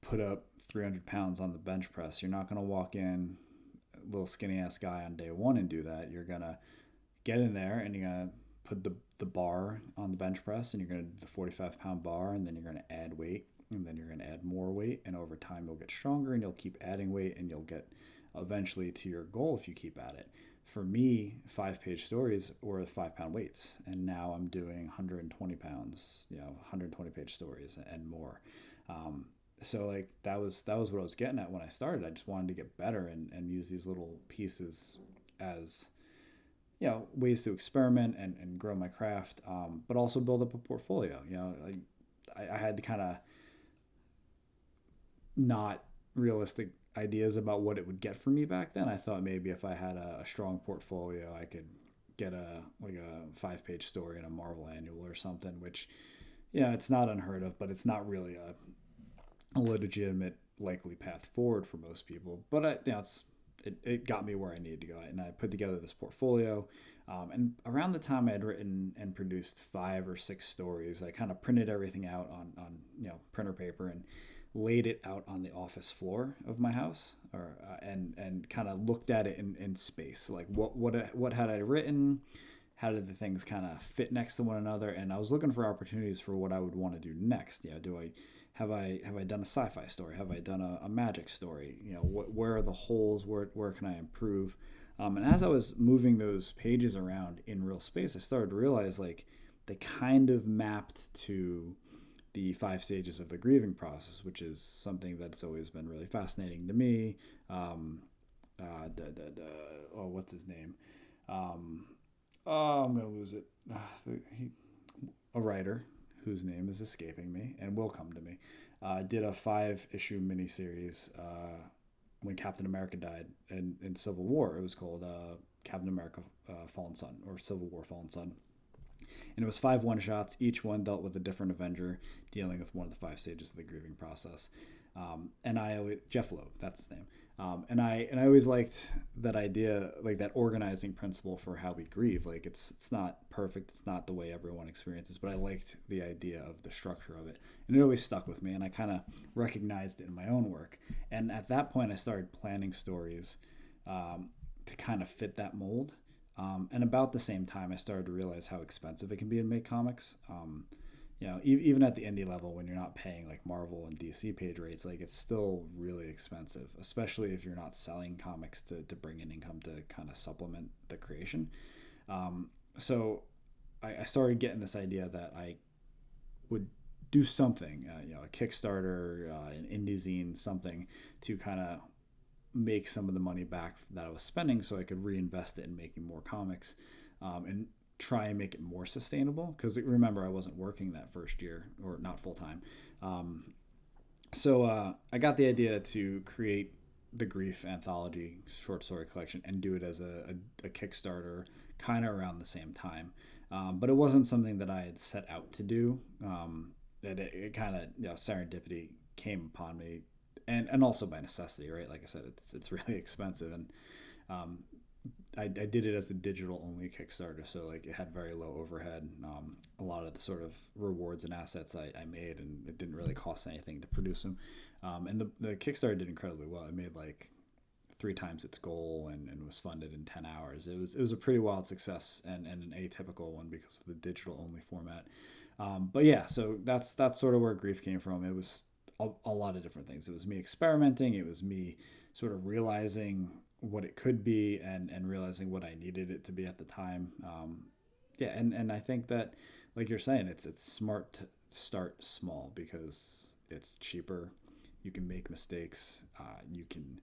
put up 300 pounds on the bench press, you're not going to walk in a little skinny ass guy on day one and do that. You're gonna get in there and you're gonna put the, the bar on the bench press and you're going to do the 45 pound bar and then you're going to add weight and then you're going to add more weight and over time you'll get stronger and you'll keep adding weight and you'll get eventually to your goal if you keep at it. For me five page stories were five pound weights and now i'm doing 120 pounds you know 120 page stories and more. Um, so like that was that was what i was getting at when i started. I just wanted to get better and, and use these little pieces as you know ways to experiment and, and grow my craft um, but also build up a portfolio you know like I, I had to kind of not realistic ideas about what it would get for me back then. I thought maybe if i had a, a strong portfolio i could get a like a five page story in a marvel annual or something which yeah it's not unheard of but it's not really a, a legitimate likely path forward for most people. But I, you know, it's it, it got me where I needed to go. And I put together this portfolio. Um, and around the time I had written and produced five or six stories, I kind of printed everything out on, on you know printer paper and laid it out on the office floor of my house, or uh, and and kind of looked at it in, in space, like what what what had I written, how did the things kind of fit next to one another, and I was looking for opportunities for what I would want to do next. Yeah, do I have I have I done a sci-fi story? Have I done a, a magic story? You know, wh- where are the holes? Where where can I improve? Um, and as I was moving those pages around in real space, I started to realize like they kind of mapped to the five stages of the grieving process, which is something that's always been really fascinating to me. Um, uh, da, da, da, oh, what's his name? Um, oh, I'm gonna lose it. Uh, he, a writer whose name is escaping me and will come to me, uh, did a five issue miniseries uh, when Captain America died in, in Civil War. It was called uh, Captain America uh, Fallen Son or Civil War Fallen Son. And it was five one shots. Each one dealt with a different Avenger dealing with one of the five stages of the grieving process. Um, and I Jeph Loeb, that's his name. Um, and I and I always liked that idea, like that organizing principle for how we grieve. Like it's it's not perfect, it's not the way everyone experiences, but I liked the idea of the structure of it, and it always stuck with me. And I kind of recognized it in my own work. And at that point, I started planning stories um, to kind of fit that mold. Um, and about the same time, I started to realize how expensive it can be to make comics. You know, e- even at the indie level, when you're not paying like Marvel and DC page rates, like it's still really expensive, especially if you're not selling comics to, to bring in income to kind of supplement the creation. Um, so I, I started getting this idea that I would do something, uh, you know, a Kickstarter, uh, an indie zine, something to kind of make some of the money back that I was spending so I could reinvest it in making more comics. Um, and try and make it more sustainable because remember I wasn't working that first year or not full time. Um, so uh, I got the idea to create the Grief anthology short story collection and do it as a, a, a Kickstarter kind of around the same time. Um, but it wasn't something that I had set out to do. Um, it, it kind of you know serendipity came upon me, and and also by necessity, right? Like I said, it's it's really expensive, and um, I, I did it as a digital only Kickstarter, so like it had very low overhead. Um, a lot of the sort of rewards and assets I, I made, and it didn't really cost anything to produce them. Um, and the, the Kickstarter did incredibly well. It made like three times its goal and, and was funded in 10 hours. It was it was a pretty wild success and, and an atypical one because of the digital only format. Um, but yeah, so that's that's sort of where grief came from. It was a, a lot of different things. It was me experimenting. It was me sort of realizing what it could be and and realizing what I needed it to be at the time. Um, yeah, and and I think that like you're saying, it's it's smart to start small because it's cheaper. You can make mistakes. Uh, you can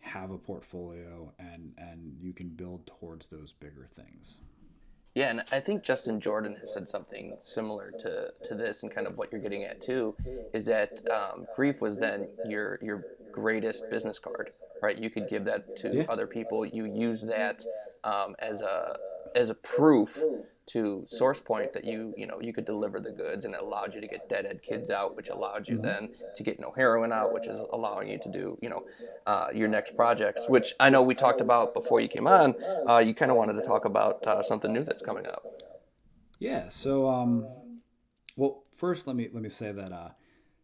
have a portfolio and and you can build towards those bigger things. Yeah, and I think Justin Jordan has said something similar to, to this, and kind of what you're getting at too, is that um, grief was then your your greatest business card, right? You could give that to yeah. other people. You use that um, as a as a proof to SourcePoint that you you know you could deliver the goods and it allowed you to get Dead End Kids out which allowed you mm-hmm. then to get No Heroine out which is allowing you to do you know uh, your next projects which i know we talked about before you came on uh, you kind of wanted to talk about uh, something new that's coming up yeah so um, well first let me let me say that uh,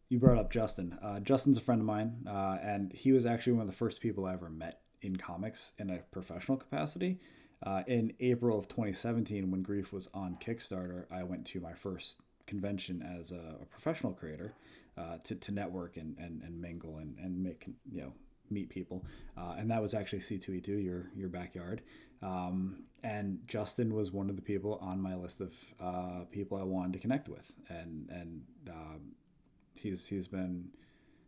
you brought up justin uh, justin's a friend of mine uh, and he was actually one of the first people i ever met in comics in a professional capacity uh, in April of 2017, when Grief was on Kickstarter, I went to my first convention as a, a professional creator uh, to, to network and, and, and mingle and, and make, you know, meet people. Uh, and that was actually C2E2, your, your backyard. Um, and Justin was one of the people on my list of uh, people I wanted to connect with. And, and um, he's, he's been,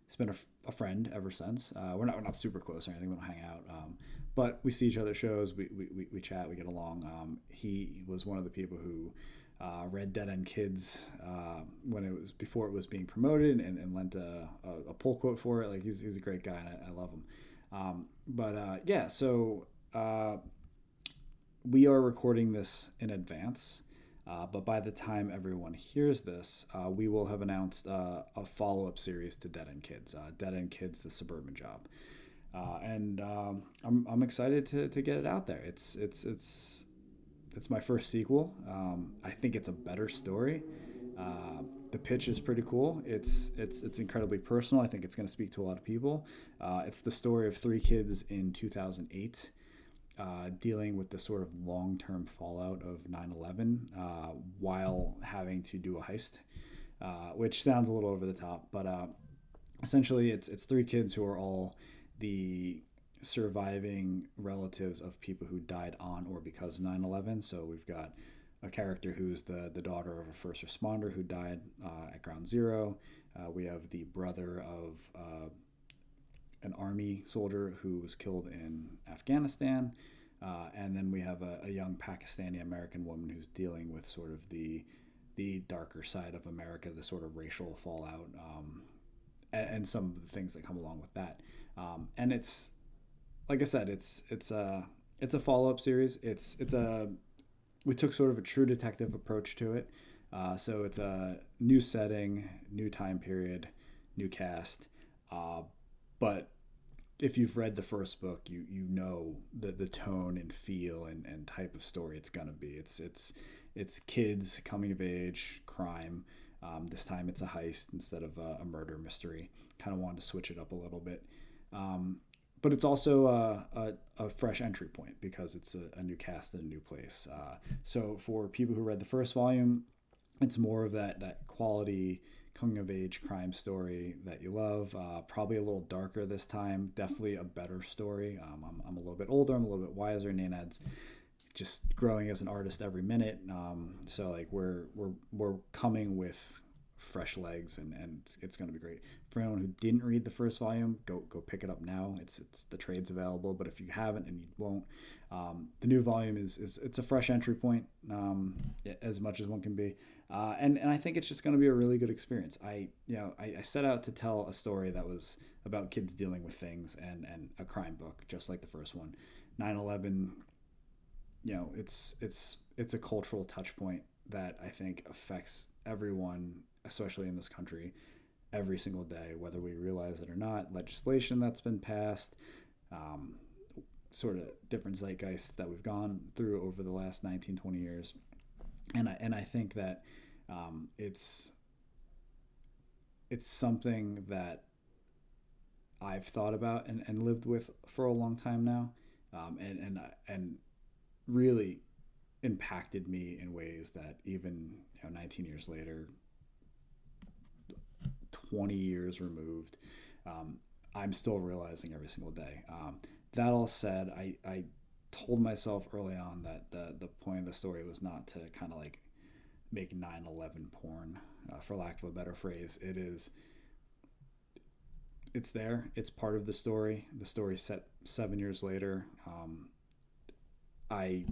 he's been a, a friend ever since. Uh, we're not we're not super close or anything. We don't hang out, um, but we see each other shows. We, we, we, we chat. We get along. Um, he was one of the people who uh, read Dead End Kids uh, when it was before it was being promoted and, and lent a, a, a, pull quote for it. Like he's, he's a great guy and I, I love him. Um, but uh, yeah, so uh, we are recording this in advance. Uh, but by the time everyone hears this, uh, we will have announced uh, a follow up series to Dead End Kids, uh, Dead End Kids, The Suburban Job. Uh, and um, I'm, I'm excited to, to get it out there. It's, it's, it's, it's my first sequel. Um, I think it's a better story. Uh, the pitch is pretty cool. It's it's it's incredibly personal. I think it's going to speak to a lot of people. it's the story of three kids in 2008 uh, dealing with the sort of long term fallout of 9 11 uh, while having to do a heist, uh, which sounds a little over the top, but uh, essentially it's, it's three kids who are all the surviving relatives of people who died on or because of 9 11. So we've got a character who's the, the daughter of a first responder who died uh, at Ground Zero. We have the brother of an army soldier who was killed in Afghanistan. Uh, and then we have a, a, young Pakistani American woman who's dealing with sort of the the darker side of America, the sort of racial fallout, um, and, and, some of the things that come along with that. Um, and it's like I said, it's it's a it's a follow up series. It's it's a we took sort of a true detective approach to it. Uh, so it's a new setting, new time period, new cast. Uh, but if you've read the first book, you you know the the tone and feel and, and type of story it's gonna be. It's it's it's kids coming of age, crime. Um, this time it's a heist instead of a, a murder mystery. Kind of wanted to switch it up a little bit. Um, but it's also a, a, a, fresh entry point because it's a, a new cast and a new place. Uh, so for people who read the first volume, it's more of that that quality coming of age crime story that you love. Uh, probably a little darker this time. Definitely a better story. Um, I'm, I'm a little bit older. I'm a little bit wiser. Nenad's just growing as an artist every minute. Um, so like we're we're we're coming with fresh legs and, and it's, it's going to be great for anyone who didn't read the first volume go go pick it up now it's it's the trades available but if you haven't and you won't um, the new volume is, is it's a fresh entry point um, as much as one can be uh, and and I think it's just going to be a really good experience I you know I, I set out to tell a story that was about kids dealing with things and and a crime book just like the first one 9/11 you know it's it's it's a cultural touch point that I think affects everyone especially in this country, every single day, whether we realize it or not. Legislation that's been passed, um, sort of different zeitgeists that we've gone through over the last 19, 20 years. And I, and I think that um, it's it's something that I've thought about and, and lived with for a long time now, um, and and and really impacted me in ways that even you know 19 years later 20 years removed, um, I'm still realizing every single day. Um, that all said, I, I told myself early on that the, the point of the story was not to kind of like make 9 11 porn, uh, for lack of a better phrase. It is, it's there, it's part of the story. The story set seven years later. Um, I,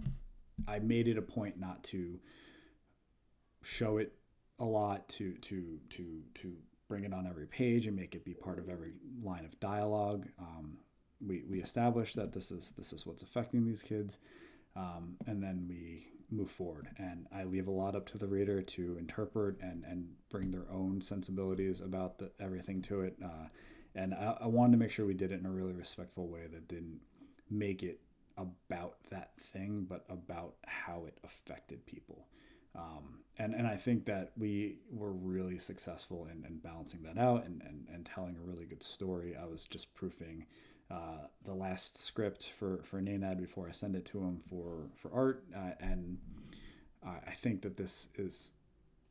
I made it a point not to show it a lot to to to to bring it on every page and make it be part of every line of dialogue. Um, we, we establish that this is this is what's affecting these kids, um, and then we move forward. And I leave a lot up to the reader to interpret and and bring their own sensibilities about the, everything to it. Uh, and I, I wanted to make sure we did it in a really respectful way that didn't make it about that thing, but about how it affected people. Um, and, and I think that we were really successful in, in balancing that out and, and, and telling a really good story. I was just proofing uh, the last script for, for Nenad before I send it to him for, for art. Uh, and I think that this is,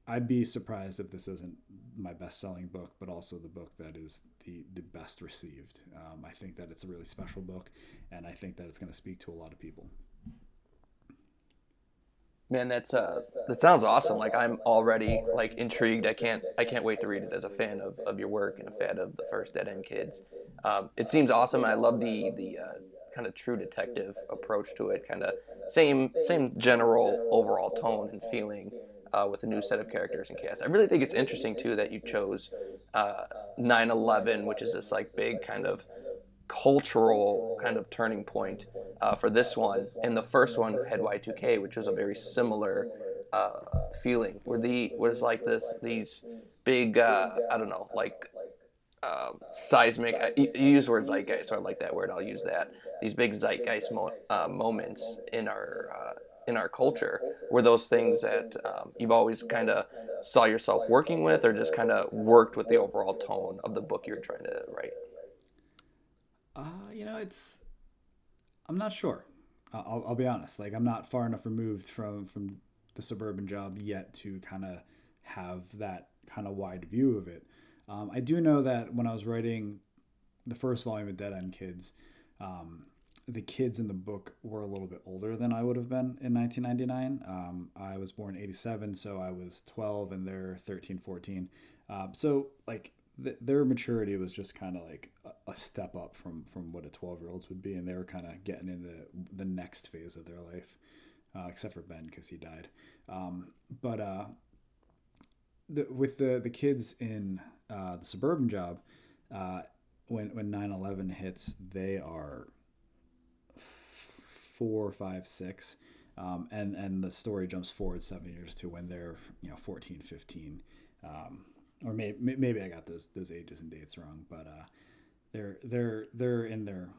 I'd be surprised if this isn't my best selling book, but also the book that is the, the best received. Um, I think that it's a really special book, and I think that it's going to speak to a lot of people. Man, that's uh, that sounds awesome. Like I'm already like intrigued. I can't, I can't wait to read it as a fan of, of your work and a fan of the first Dead End Kids. Um, it seems awesome. I love the the uh, kind of true detective approach to it. Kind of same same general overall tone and feeling uh, with a new set of characters and cast. I really think it's interesting too that you chose uh, 9/11, which is this like big kind of cultural kind of turning point uh, for this one. And the first one had Y2K, which was a very similar uh, feeling, where the was like this these big uh, I don't know like um, seismic. You, you use words like so I like that word. I'll use that. These big zeitgeist mo- uh, moments in our uh, in our culture were those things that um, you've always kind of saw yourself working with, or just kind of worked with the overall tone of the book you're trying to write. Uh, you know, it's. I'm not sure. I'll, I'll be honest. Like, I'm not far enough removed from from the suburban job yet to kind of have that kind of wide view of it. Um, I do know that when I was writing the first volume of Dead End Kids, um, the kids in the book were a little bit older than I would have been in 1999. Um, I was born 87, so I was 12 and they're 13, 14. Um, so, like, th- their maturity was just kind of like a, a, step up from from what a 12 year olds would be and they were kind of getting into the next phase of their life uh, except for ben because he died. Um, but uh, the, with the the kids in uh, the suburban job uh, when when 9-11 hits they are four five six um, and and the story jumps forward seven years to when they're you know 14 15 um, or maybe maybe I got those those ages and dates wrong, but uh, they're they're they're in their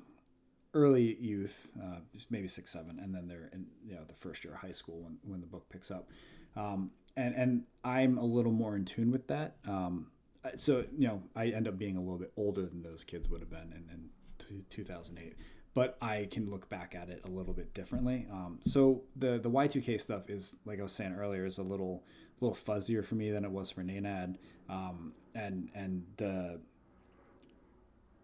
early youth, uh, maybe six seven, and then they're in you know the first year of high school when when the book picks up, um, and and I'm a little more in tune with that. Um, so you know I end up being a little bit older than those kids would have been in, in 2008 but I can look back at it a little bit differently. Um, so the the Y2K stuff is like I was saying earlier is a little a little fuzzier for me than it was for Nenad, um, and and the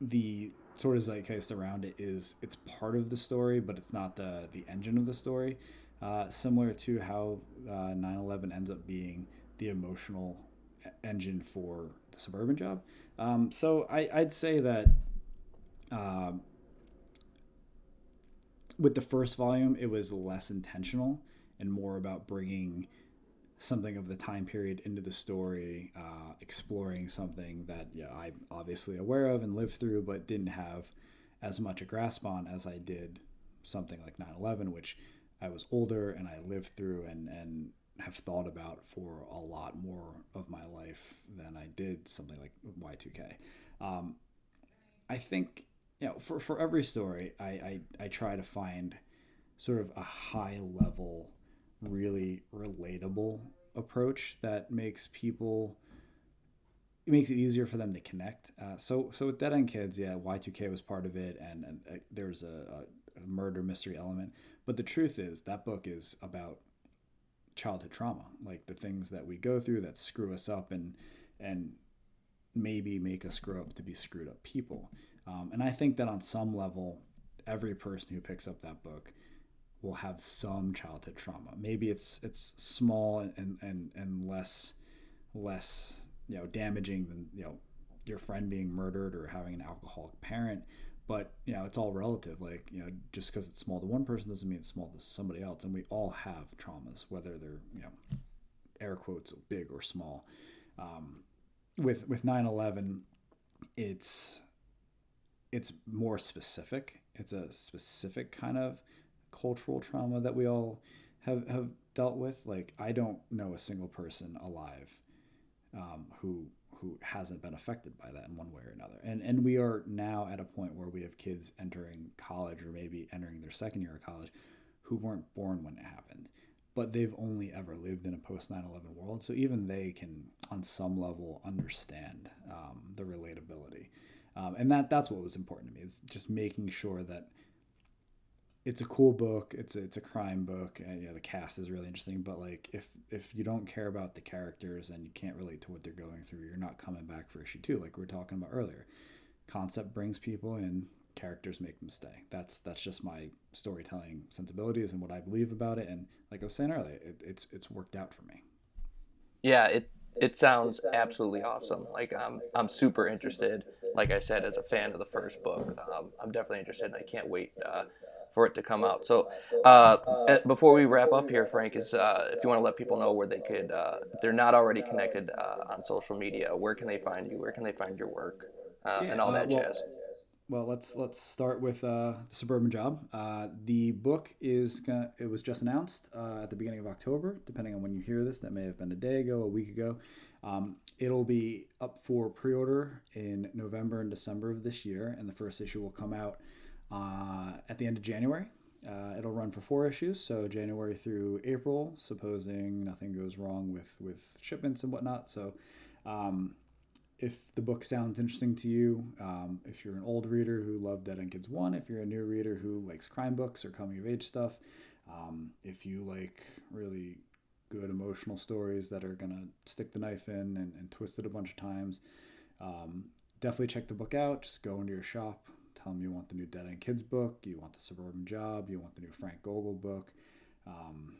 the sort of zeitgeist around it is it's part of the story, but it's not the the engine of the story. Uh, similar to how uh, 9/11 ends up being the emotional engine for the suburban job. Um, so I, I'd say that. Uh, with the first volume, it was less intentional and more about bringing something of the time period into the story, uh, exploring something that yeah, I'm obviously aware of and lived through, but didn't have as much a grasp on as I did something like 9 11, which I was older and I lived through and, and have thought about for a lot more of my life than I did something like Y2K. Um, I think you know, for, for every story, I, I, I try to find sort of a high level, really relatable approach that makes people it makes it easier for them to connect. Uh, so so with Dead End Kids, yeah, Y2K was part of it, and, and uh, there's a, a, murder mystery element. But the truth is, that book is about childhood trauma, like the things that we go through that screw us up and and maybe make us grow up to be screwed up people. Um, and I think that on some level, every person who picks up that book will have some childhood trauma. Maybe it's it's small and and and less less you know damaging than you know your friend being murdered or having an alcoholic parent. But you know it's all relative. Like you know just because it's small to one person doesn't mean it's small to somebody else. And we all have traumas, whether they're you know air quotes big or small. Um, with with 9/11, it's it's more specific. It's a specific kind of cultural trauma that we all have have dealt with. Like I don't know a single person alive um, who who hasn't been affected by that in one way or another. And and we are now at a point where we have kids entering college or maybe entering their second year of college who weren't born when it happened. But they've only ever lived in a post 9 11 world. So even they can, on some level, understand um, the relatability. Um, and that that's what was important to me. Is just making sure that it's a cool book. It's a, it's a crime book, and you know, the cast is really interesting. But like, if if you don't care about the characters and you can't relate to what they're going through, you're not coming back for issue two, like we were talking about earlier. Concept brings people in, characters make them stay. That's that's just my storytelling sensibilities and what I believe about it. And like I was saying earlier, it, it's it's worked out for me. Yeah, it it sounds absolutely awesome. Like I'm I'm super interested. Like I said, as a fan of the first book, um, I'm definitely interested, and I can't wait uh, for it to come out. So uh, eh, before we wrap up here, Frank, is uh, if you want to let people know where they could, uh, if they're not already connected uh, on social media, where can they find you? Where can they find your work uh, yeah, and all that well, jazz? Well, let's let's start with the suburban job. the book is gonna, it was just announced at the beginning of October. Depending on when you hear this, that may have been a day ago, a week ago. Um, it'll be up for pre order in November and December of this year, and the first issue will come out uh, at the end of January. Uh, it'll run for four issues, so January through April, supposing nothing goes wrong with, with shipments and whatnot. So, um, if the book sounds interesting to you, um, if you're an old reader who loved Dead End Kids 1, if you're a new reader who likes crime books or coming of age stuff, um, if you like really good emotional stories that are to stick the knife in and, and, twist it a bunch of times. Um, definitely check the book out. Just go into your shop, tell them you want the new Dead End Kids book, you want the Suburban Job, you want the new Frank Gogol book. Um,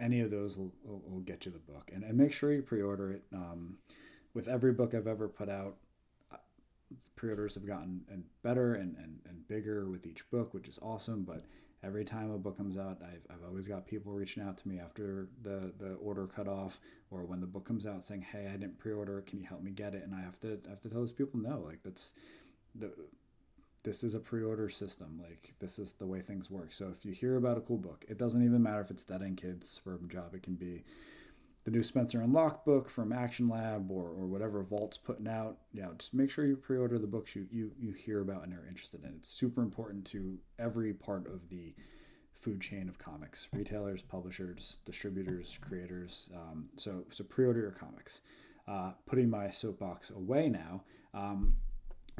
any of those will, will, get you the book. And, and make sure you pre order it. Um, with every book I've ever put out, uh, pre orders have gotten and better and, and, and bigger with each book, which is awesome. But every time a book comes out, I've, I've always got people reaching out to me after the, the order cut off or when the book comes out saying, Hey, I didn't pre-order Can you help me get it? And I have to, I have to tell those people, no, like that's the, this is a pre-order system. Like this is the way things work. So if you hear about a cool book, it doesn't even matter if it's Dead End Kids, Suburban Job. It can be the new Spencer and Locke book from Action Lab or, or whatever Vault's putting out, you know, just make sure you pre-order the books you, you, you hear about and are interested in. It's super important to every part of the food chain of comics: retailers, publishers, distributors, creators. Um, so so pre-order your comics. Uh, putting my soapbox away now. Um,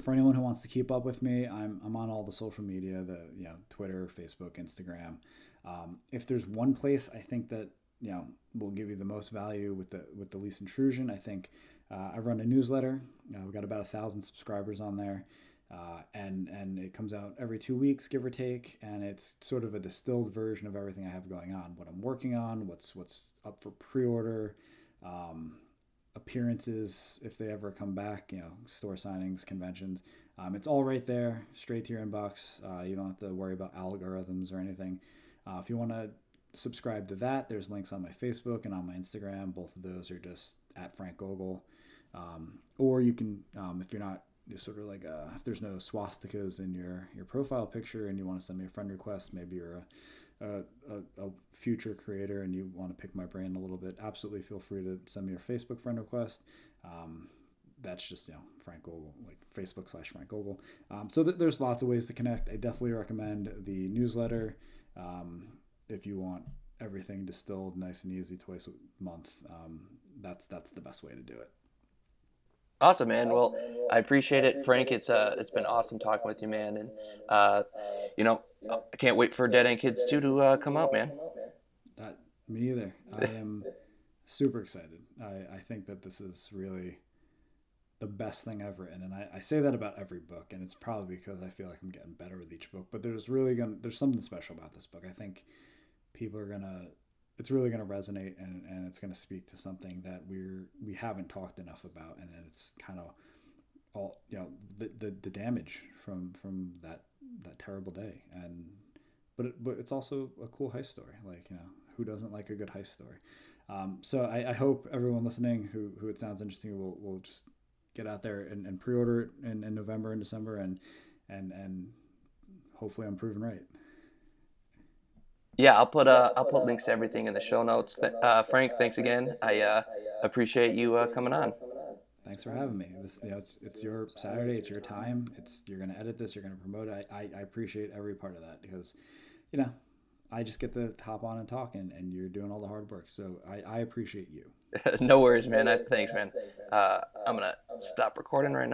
for anyone who wants to keep up with me, I'm, I'm on all the social media, the you know Twitter, Facebook, Instagram. Um, if there's one place I think that you know will give you the most value with the with the least intrusion, I think uh, I run a newsletter. Uh, we've got about a thousand subscribers on there, uh, and and it comes out every two weeks, give or take, and it's sort of a distilled version of everything I have going on, what I'm working on, what's what's up for pre-order. Um, appearances if they ever come back, you know, store signings, conventions. Um, it's all right there, straight to your inbox. Uh, you don't have to worry about algorithms or anything. Uh, if you want to subscribe to that, there's links on my Facebook and on my Instagram. Both of those are just at Frank Gogol. Um, or you can, um, if you're not just sort of like a, if there's no swastikas in your your profile picture and you want to send me a friend request, maybe you're a a, a, a, future creator and you want to pick my brain a little bit, absolutely feel free to send me your Facebook friend request. Um, that's just you know Frank Gogol, like Facebook slash Frank Gogol. Um, so th- there's lots of ways to connect. I definitely recommend the newsletter um, if you want everything distilled nice and easy twice a month. Um, that's that's the best way to do it. Awesome, man. Well, I appreciate it, Frank. It's uh, it's been awesome talking with you, man. And uh, you know, I can't wait for Dead End Kids two to uh, come out, man. Me either. I am super excited. I, I think that this is really the best thing I've written, and I, I say that about every book, and it's probably because I feel like I'm getting better with each book. But there's really gonna there's something special about this book. I think people are gonna it's really going to resonate and, and it's going to speak to something that we're we haven't talked enough about and it's kind of all you know the, the, the damage from from that that terrible day and but it, but it's also a cool heist story like you know who doesn't like a good heist story um, so I, I hope everyone listening who who it sounds interesting will will just get out there and, and pre-order it in, in November and December and and and hopefully I'm proven right. Yeah, I'll put uh, I'll put links to everything in the show notes. Uh, Frank, thanks again. I uh, appreciate you uh, coming on. Thanks for having me. This, you know, it's, it's your Saturday. It's your time. It's you're gonna edit this. You're gonna promote it. I, I, I appreciate every part of that because, you know, I just get to hop on and talk, and, and you're doing all the hard work. So I, I appreciate you. no worries, man. I, thanks, man. Uh, I'm gonna stop recording right now.